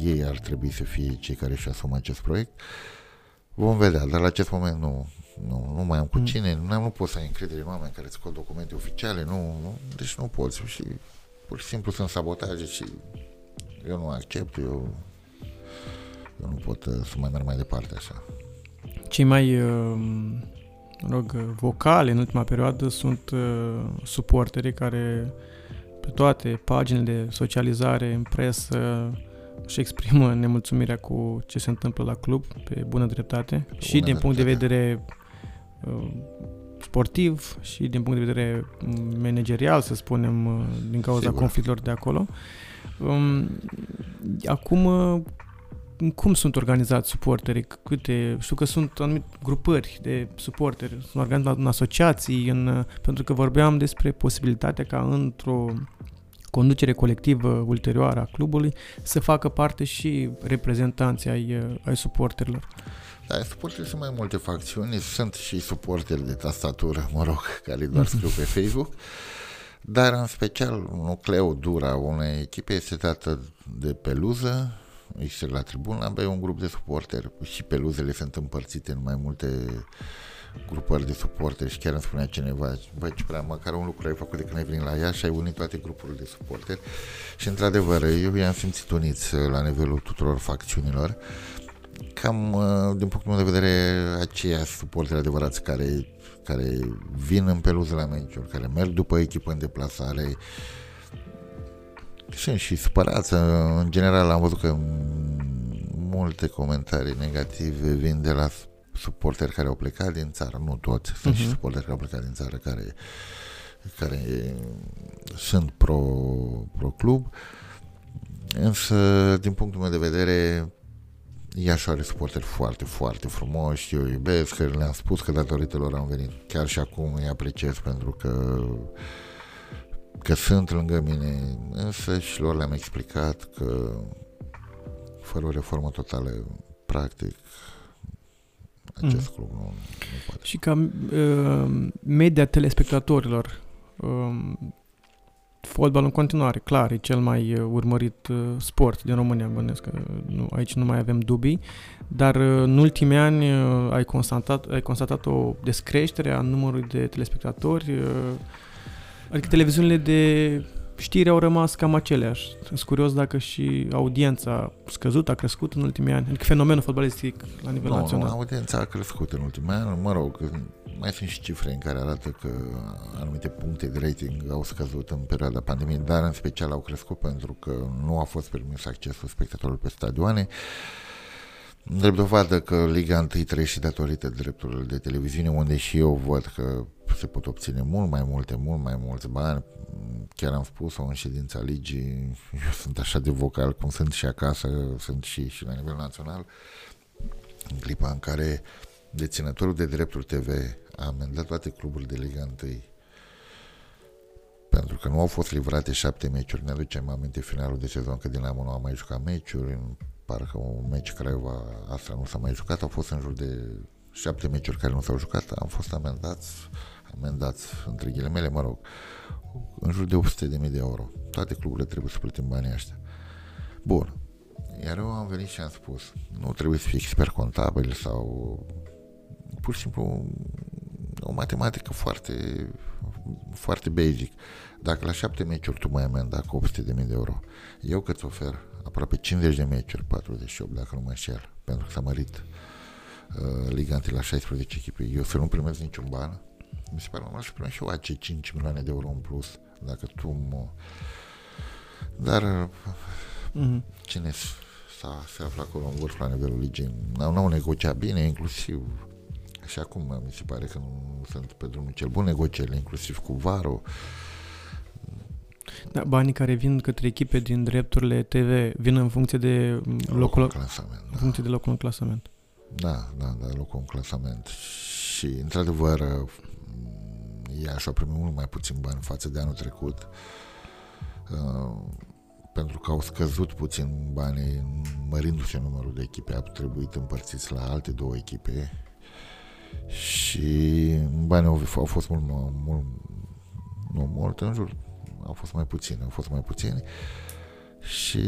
ei ar trebui să fie cei care își asumă acest proiect. Vom vedea, dar la acest moment nu, nu, nu mai am cu mm. cine, nu, nu pot să ai încredere în oameni care scot documente oficiale, nu, nu, deci nu poți și pur și simplu sunt sabotaje și eu nu accept, eu, eu nu pot uh, să mai merg mai departe așa. Cei mai, uh, mă rog, vocale în ultima perioadă sunt uh, suporterii care pe toate paginile de socializare în presă și exprimă nemulțumirea cu ce se întâmplă la club pe bună dreptate pe și bună din punct de vedere Uh, sportiv și din punct de vedere managerial, să spunem, uh, din cauza Sigur. conflictelor de acolo. Um, acum, uh, cum sunt organizați suporterii? Câte, știu că sunt anumite grupări de suporteri, sunt organizați în asociații, în, pentru că vorbeam despre posibilitatea ca într-o conducere colectivă ulterioară a clubului să facă parte și reprezentanții ai, ai suporterilor. Da, suporteri sunt mai multe facțiuni, sunt și suporteri de tastatură, mă rog, [laughs] care doar scriu pe [laughs] Facebook, dar în special nucleul dur a unei echipe este dată de peluză, ești la tribună, abia un grup de suporteri și peluzele sunt împărțite în mai multe grupări de suporteri și chiar îmi spunea cineva, băi, ce prea, măcar un lucru ai făcut de când ai venit la ea și ai unit toate grupurile de suporteri. Și într-adevăr, eu i-am simțit uniți la nivelul tuturor facțiunilor. Cam, uh, din punctul meu de vedere, aceia suporteri adevărați care, care vin în peluză la meciuri, care merg după echipă în deplasare, sunt și supărați. În general am văzut că multe comentarii negative vin de la suporteri care au plecat din țară, nu toți, sunt uh-huh. și mhm. suporteri care au plecat din țară care, care sunt pro, pro club. Însă, din punctul meu de vedere, Iași are suporteri foarte, foarte frumoși, eu iubesc, că le-am spus că datorită lor am venit. Chiar și acum îi apreciez pentru că că sunt lângă mine, însă și lor le-am explicat că fără o reformă totală, practic, acest mm. club nu, nu poate. Și ca uh, media telespectatorilor, uh, fotbal în continuare, clar, e cel mai uh, urmărit uh, sport din România, bănesc că nu, aici nu mai avem dubii, dar uh, în ultimii ani ai constatat, ai constatat o descreștere a numărului de telespectatori, adică televiziunile de știri au rămas cam aceleași. Sunt curios dacă și audiența a scăzut, a crescut în ultimii ani, adică fenomenul fotbalistic la nivel no, național. Nu, audiența a crescut în ultimii ani, mă rog, mai sunt și cifre în care arată că anumite puncte de rating au scăzut în perioada pandemiei, dar în special au crescut pentru că nu a fost permis accesul spectatorilor pe stadioane. Drept dovadă că Liga 1 trăiește datorită drepturilor de televiziune, unde și eu văd că se pot obține mult mai multe, mult mai mulți bani. Chiar am spus-o în ședința ligii, eu sunt așa de vocal cum sunt și acasă, sunt și, și la nivel național, în clipa în care deținătorul de drepturi TV a amendat toate cluburile de Liga 1 pentru că nu au fost livrate șapte meciuri. Ne aducem aminte finalul de sezon că Dinamo nu a mai jucat meciuri, parcă un meci Craiova asta nu s-a mai jucat, au fost în jur de șapte meciuri care nu s-au jucat, am fost amendați, amendați între ghilimele, mă rog, în jur de 800 de mii de euro. Toate cluburile trebuie să plătim banii ăștia. Bun. Iar eu am venit și am spus, nu trebuie să fii expert contabil sau pur și simplu o matematică foarte, foarte basic. Dacă la șapte meciuri tu mai amenda cu 800 de mii de euro, eu cât ofer aproape 50 de meciuri, 48 dacă nu mă înșel, pentru că s-a mărit uh, Liga la 16 echipe, eu să nu primesc niciun ban, mi se pare normal să primesc și eu acei 5 milioane de euro în plus, dacă tu mă... Dar mm-hmm. cine s-a, se află acolo în vârf la nivelul ligii, n-au, n-au negociat bine, inclusiv și acum mi se pare că nu sunt pe drumul cel bun negocierile, inclusiv cu Varo. Da, banii care vin către echipe din drepturile TV vin în funcție de locul, locul în clasament. În funcție de locul în clasament. Da, da, da, locul în clasament. Și, într-adevăr, ea și-a primit mult mai puțin bani față de anul trecut. Uh, pentru că au scăzut puțin banii, mărindu-se numărul de echipe, a trebuit împărțiți la alte două echipe și banii au, au fost mult, mult, nu mult, în jur, au fost mai puțini, au fost mai puțini și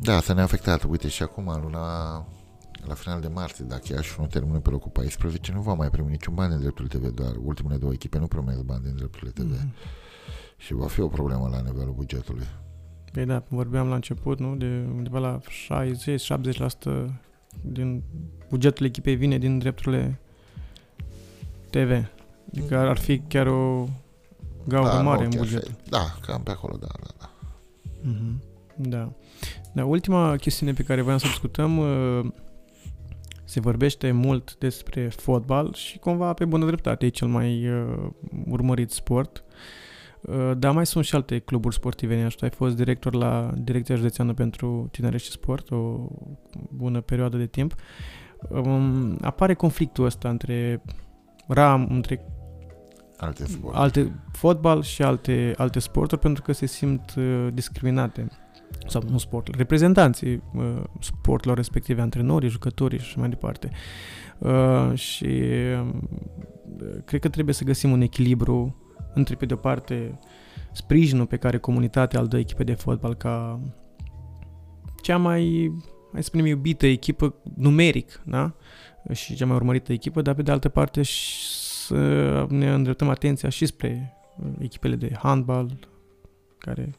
da, asta ne-a afectat. Uite, și acum, în luna, la final de martie, dacă Iași nu termină pe locul 14, nu va mai primi niciun bani din dreptul TV, doar ultimele două echipe nu primesc bani din dreptul TV. Mm-hmm. Și va fi o problemă la nivelul bugetului. Păi da, vorbeam la început, nu? De undeva la 60-70% din bugetul echipei vine din drepturile TV. Adică ar fi chiar o gaură da, mare în buget. Da, cam pe acolo, da, da, da. Mm-hmm. Da. Da, ultima chestiune pe care voiam să discutăm uh, se vorbește mult despre fotbal și cumva pe bună dreptate e cel mai uh, urmărit sport. Uh, dar mai sunt și alte cluburi sportive. Tu ai fost director la Direcția Județeană pentru Tineret și Sport o bună perioadă de timp. Um, apare conflictul ăsta între RAM, între alte, alte fotbal și alte, alte sporturi pentru că se simt uh, discriminate sau nu sportul, reprezentanții uh, sportelor respective, antrenorii, jucătorii și mai departe. Uh, și uh, cred că trebuie să găsim un echilibru între, pe de-o parte, sprijinul pe care comunitatea îl dă echipe de fotbal ca cea mai, mai spunem, iubită echipă numeric, da? Și cea mai urmărită echipă, dar pe de altă parte să ne îndreptăm atenția și spre uh, echipele de handbal, care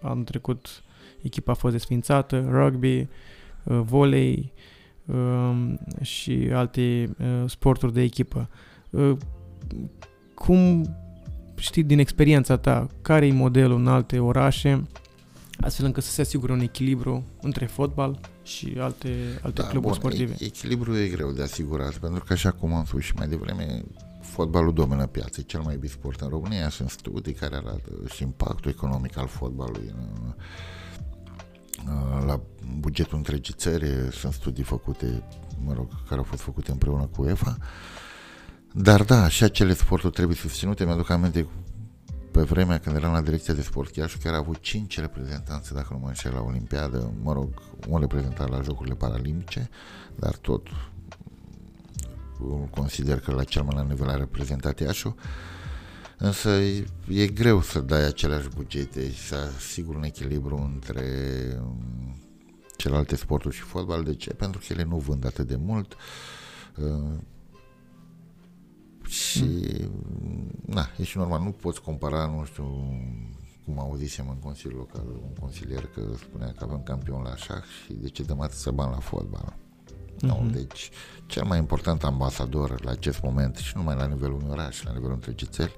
anul trecut echipa a fost desfințată, rugby, uh, volei um, și alte uh, sporturi de echipă. Cum știi din experiența ta, care e modelul în alte orașe, astfel încât să se asigure un echilibru între fotbal și alte, alte da, cluburi bun, sportive? Echilibru e greu de asigurat, pentru că așa cum am spus și mai devreme, fotbalul domină piața, e cel mai iubit sport în România, sunt studii care arată și impactul economic al fotbalului la bugetul întregii țări, sunt studii făcute, mă rog, care au fost făcute împreună cu UEFA, dar da, și acele sporturi trebuie susținute. Mi-aduc aminte pe vremea când eram la direcția de sport, chiar și chiar a avut 5 reprezentanțe, dacă nu mă înșel, la Olimpiadă, mă rog, un reprezentant la Jocurile Paralimpice, dar tot consider că la cel mai la nivel a reprezentat Iașu. Însă e, e greu să dai aceleași bugete și să asiguri un echilibru între um, celelalte sporturi și fotbal. De ce? Pentru că ele nu vând atât de mult. Uh, și, mm. na, e și normal, nu poți compara, nu știu, cum auzisem în Consiliul Local, un consilier că spunea că avem campion la șah și de ce dăm atâția bani la fotbal. Mm-hmm. No, deci, cel mai important ambasador la acest moment, și numai la nivelul unui oraș, la nivelul întregii țări,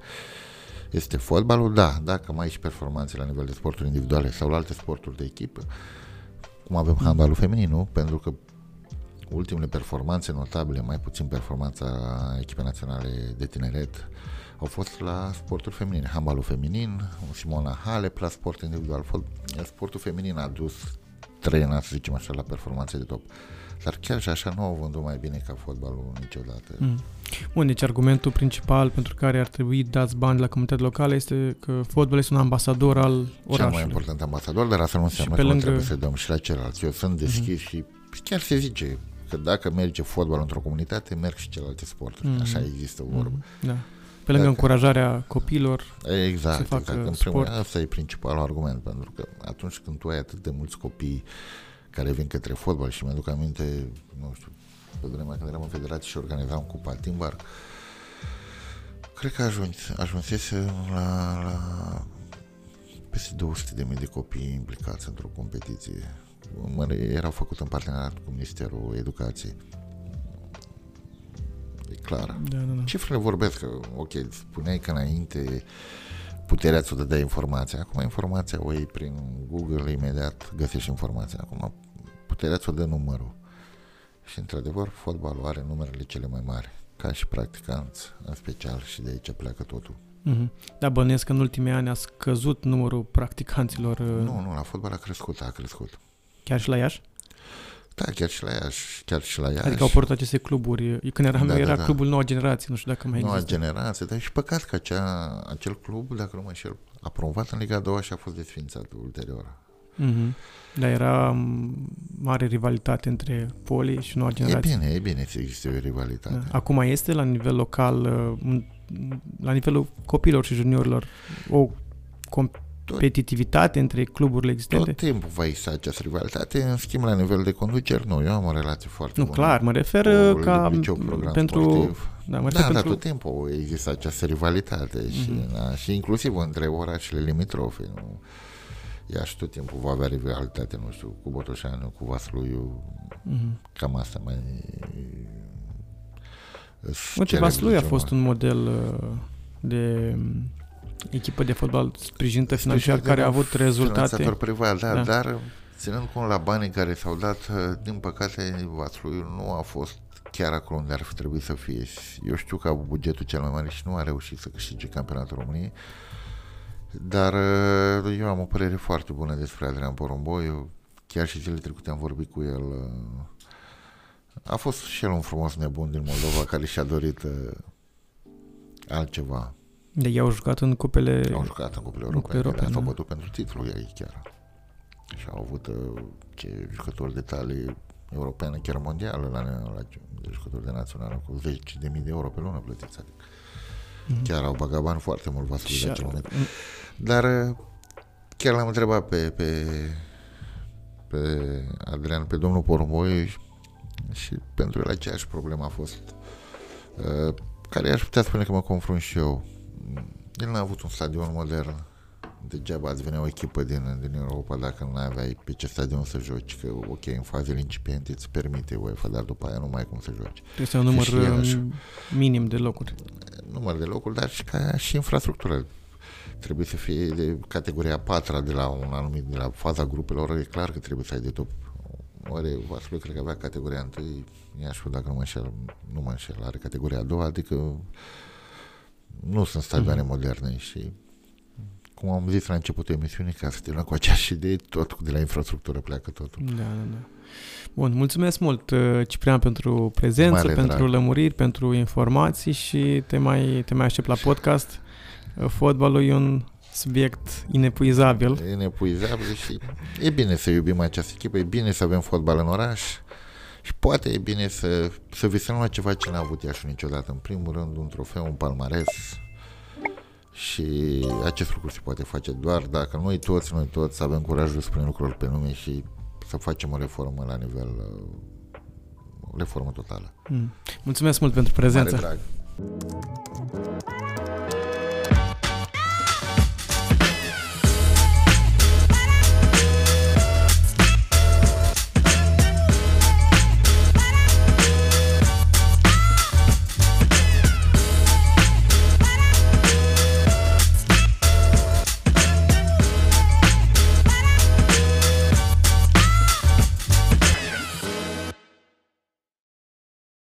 este fotbalul, da, dacă mai ai și performanțe la nivel de sporturi individuale sau la alte sporturi de echipă, cum avem handbalul feminin, nu? Pentru că ultimele performanțe notabile, mai puțin performanța echipei naționale de tineret, au fost la sportul feminin. Handbalul feminin, Simona Halep la sport individual. Sportul feminin a dus trena, să zicem așa, la performanțe de top. Dar chiar și așa nu au vândut mai bine ca fotbalul niciodată. Mm. Bun, deci argumentul principal pentru care ar trebui dați bani la comunitatea locală este că fotbalul este un ambasador al orașului. Cel mai important ambasador, dar asta nu înseamnă că lângă... nu trebuie să dăm și la celălalt. Eu sunt deschis mm-hmm. și chiar se zice că dacă merge fotbal într-o comunitate, merg și celelalte sporturi. Mm. Așa există vorba. Mm. Da. Pe lângă dacă... încurajarea copiilor exact, să facă exact. În primul rând, asta e principalul argument, pentru că atunci când tu ai atât de mulți copii care vin către fotbal și mi-aduc aminte, nu știu, pe vremea când eram în federație și organizam Cupa Timbar, cred că ajuns, ajunsese la, la peste 200 de mii de copii implicați într-o competiție erau făcute în parteneriat cu Ministerul Educației. E clar. Da, da, da. Cifrele vorbesc că, ok, spuneai că înainte puterea să dea informația. Acum informația o iei prin Google, imediat găsești informația. Acum puterea să dă numărul. Și într-adevăr, fotbalul are numerele cele mai mari, ca și practicanți, în special, și de aici pleacă totul. Mm-hmm. Da, bănuiesc că în ultimii ani a scăzut numărul practicanților. Nu, nu, la fotbal a crescut, a crescut. Chiar și la Iași? Da, chiar și la Iași, chiar și la Iași. Adică au apărut aceste cluburi. Când eram da, era da, clubul Noua Generație, nu știu dacă mai Noua există. Generație, dar și păcat că acea, acel club, dacă nu mă înșel, a promovat în Liga 2 și a fost desfințat ulterior. Mm-hmm. Dar era mare rivalitate între Poli și Noua Generație. E bine, e bine să existe o rivalitate. Da. Acum este la nivel local, uh, la nivelul copilor și juniorilor, o competitivitate între cluburile existente? Tot timpul va exista această rivalitate, în schimb la nivel de conduceri nu, eu am o relație foarte nu, bună. Nu, clar, mă refer uh, ca pentru... Sportiv. Da, mă da, pentru... tot timpul există această rivalitate mm-hmm. și, mhm. da, și inclusiv între orașele limitrofe. Nu? și tot timpul va avea rivalitate, nu știu, cu Botoșanu, cu Vasluiu, mm-hmm. cam asta mai... Uite, Vasluiu a fost un model uh, de echipă de fotbal sprijinită financiar care a avut rezultate. privat, da, da, dar ținând cont la banii care s-au dat, din păcate, Vaslui nu a fost chiar acolo unde ar fi trebuit să fie. Eu știu că au bugetul cel mai mare și nu a reușit să câștige campionatul României, dar eu am o părere foarte bună despre Adrian Porumboiu. Chiar și zilele trecute am vorbit cu el. A fost și el un frumos nebun din Moldova care și-a dorit altceva de ei au jucat în cupele... Au jucat în cupele europene, europene s-au bătut pentru titlul ei chiar. și au avut uh, ce jucători de talie europeană, chiar mondială, la, la jucători de națională, cu 10 de mii de euro pe lună plătiți. Adică. Mm-hmm. Chiar au băgat bani foarte mult Vaslui la acel moment. Dar uh, chiar l-am întrebat pe, pe, pe Adrian, pe domnul Porumboi și pentru el aceeași problemă a fost uh, care aș putea spune că mă confrunt și eu. El n-a avut un stadion modern. Degeaba ați venea o echipă din, din Europa dacă nu aveai pe ce stadion să joci, că ok, în fazele incipiente îți permite UEFA, dar după aia nu mai ai cum să joci. Este un număr um, minim de locuri. Număr de locuri, dar și ca și infrastructură. Trebuie să fie de categoria 4 de la un anumit, de la faza grupelor, e clar că trebuie să ai de top Oare Vaslui cred că avea categoria 1, Iașu, dacă nu mă înșel, nu mă înșel, are categoria a doua, adică nu sunt stadioane mm-hmm. moderne și cum am zis la începutul emisiunii, ca să te cu aceeași idee, tot de la infrastructură pleacă totul. Da, da, da. Bun, mulțumesc mult, uh, Ciprian, pentru prezență, Mare pentru drag. lămuriri, pentru informații și te mai, te mai aștept la podcast. Uh, fotbalul e un subiect inepuizabil. Inepuizabil și e bine să iubim această echipă, e bine să avem fotbal în oraș și poate e bine să, să visăm la ceva ce n-a avut Iașu niciodată. În primul rând, un trofeu, un palmares și acest lucru se poate face doar dacă noi toți, noi toți avem curajul să spunem lucruri pe nume și să facem o reformă la nivel o reformă totală. Mm. Mulțumesc mult pentru prezență. Mare drag.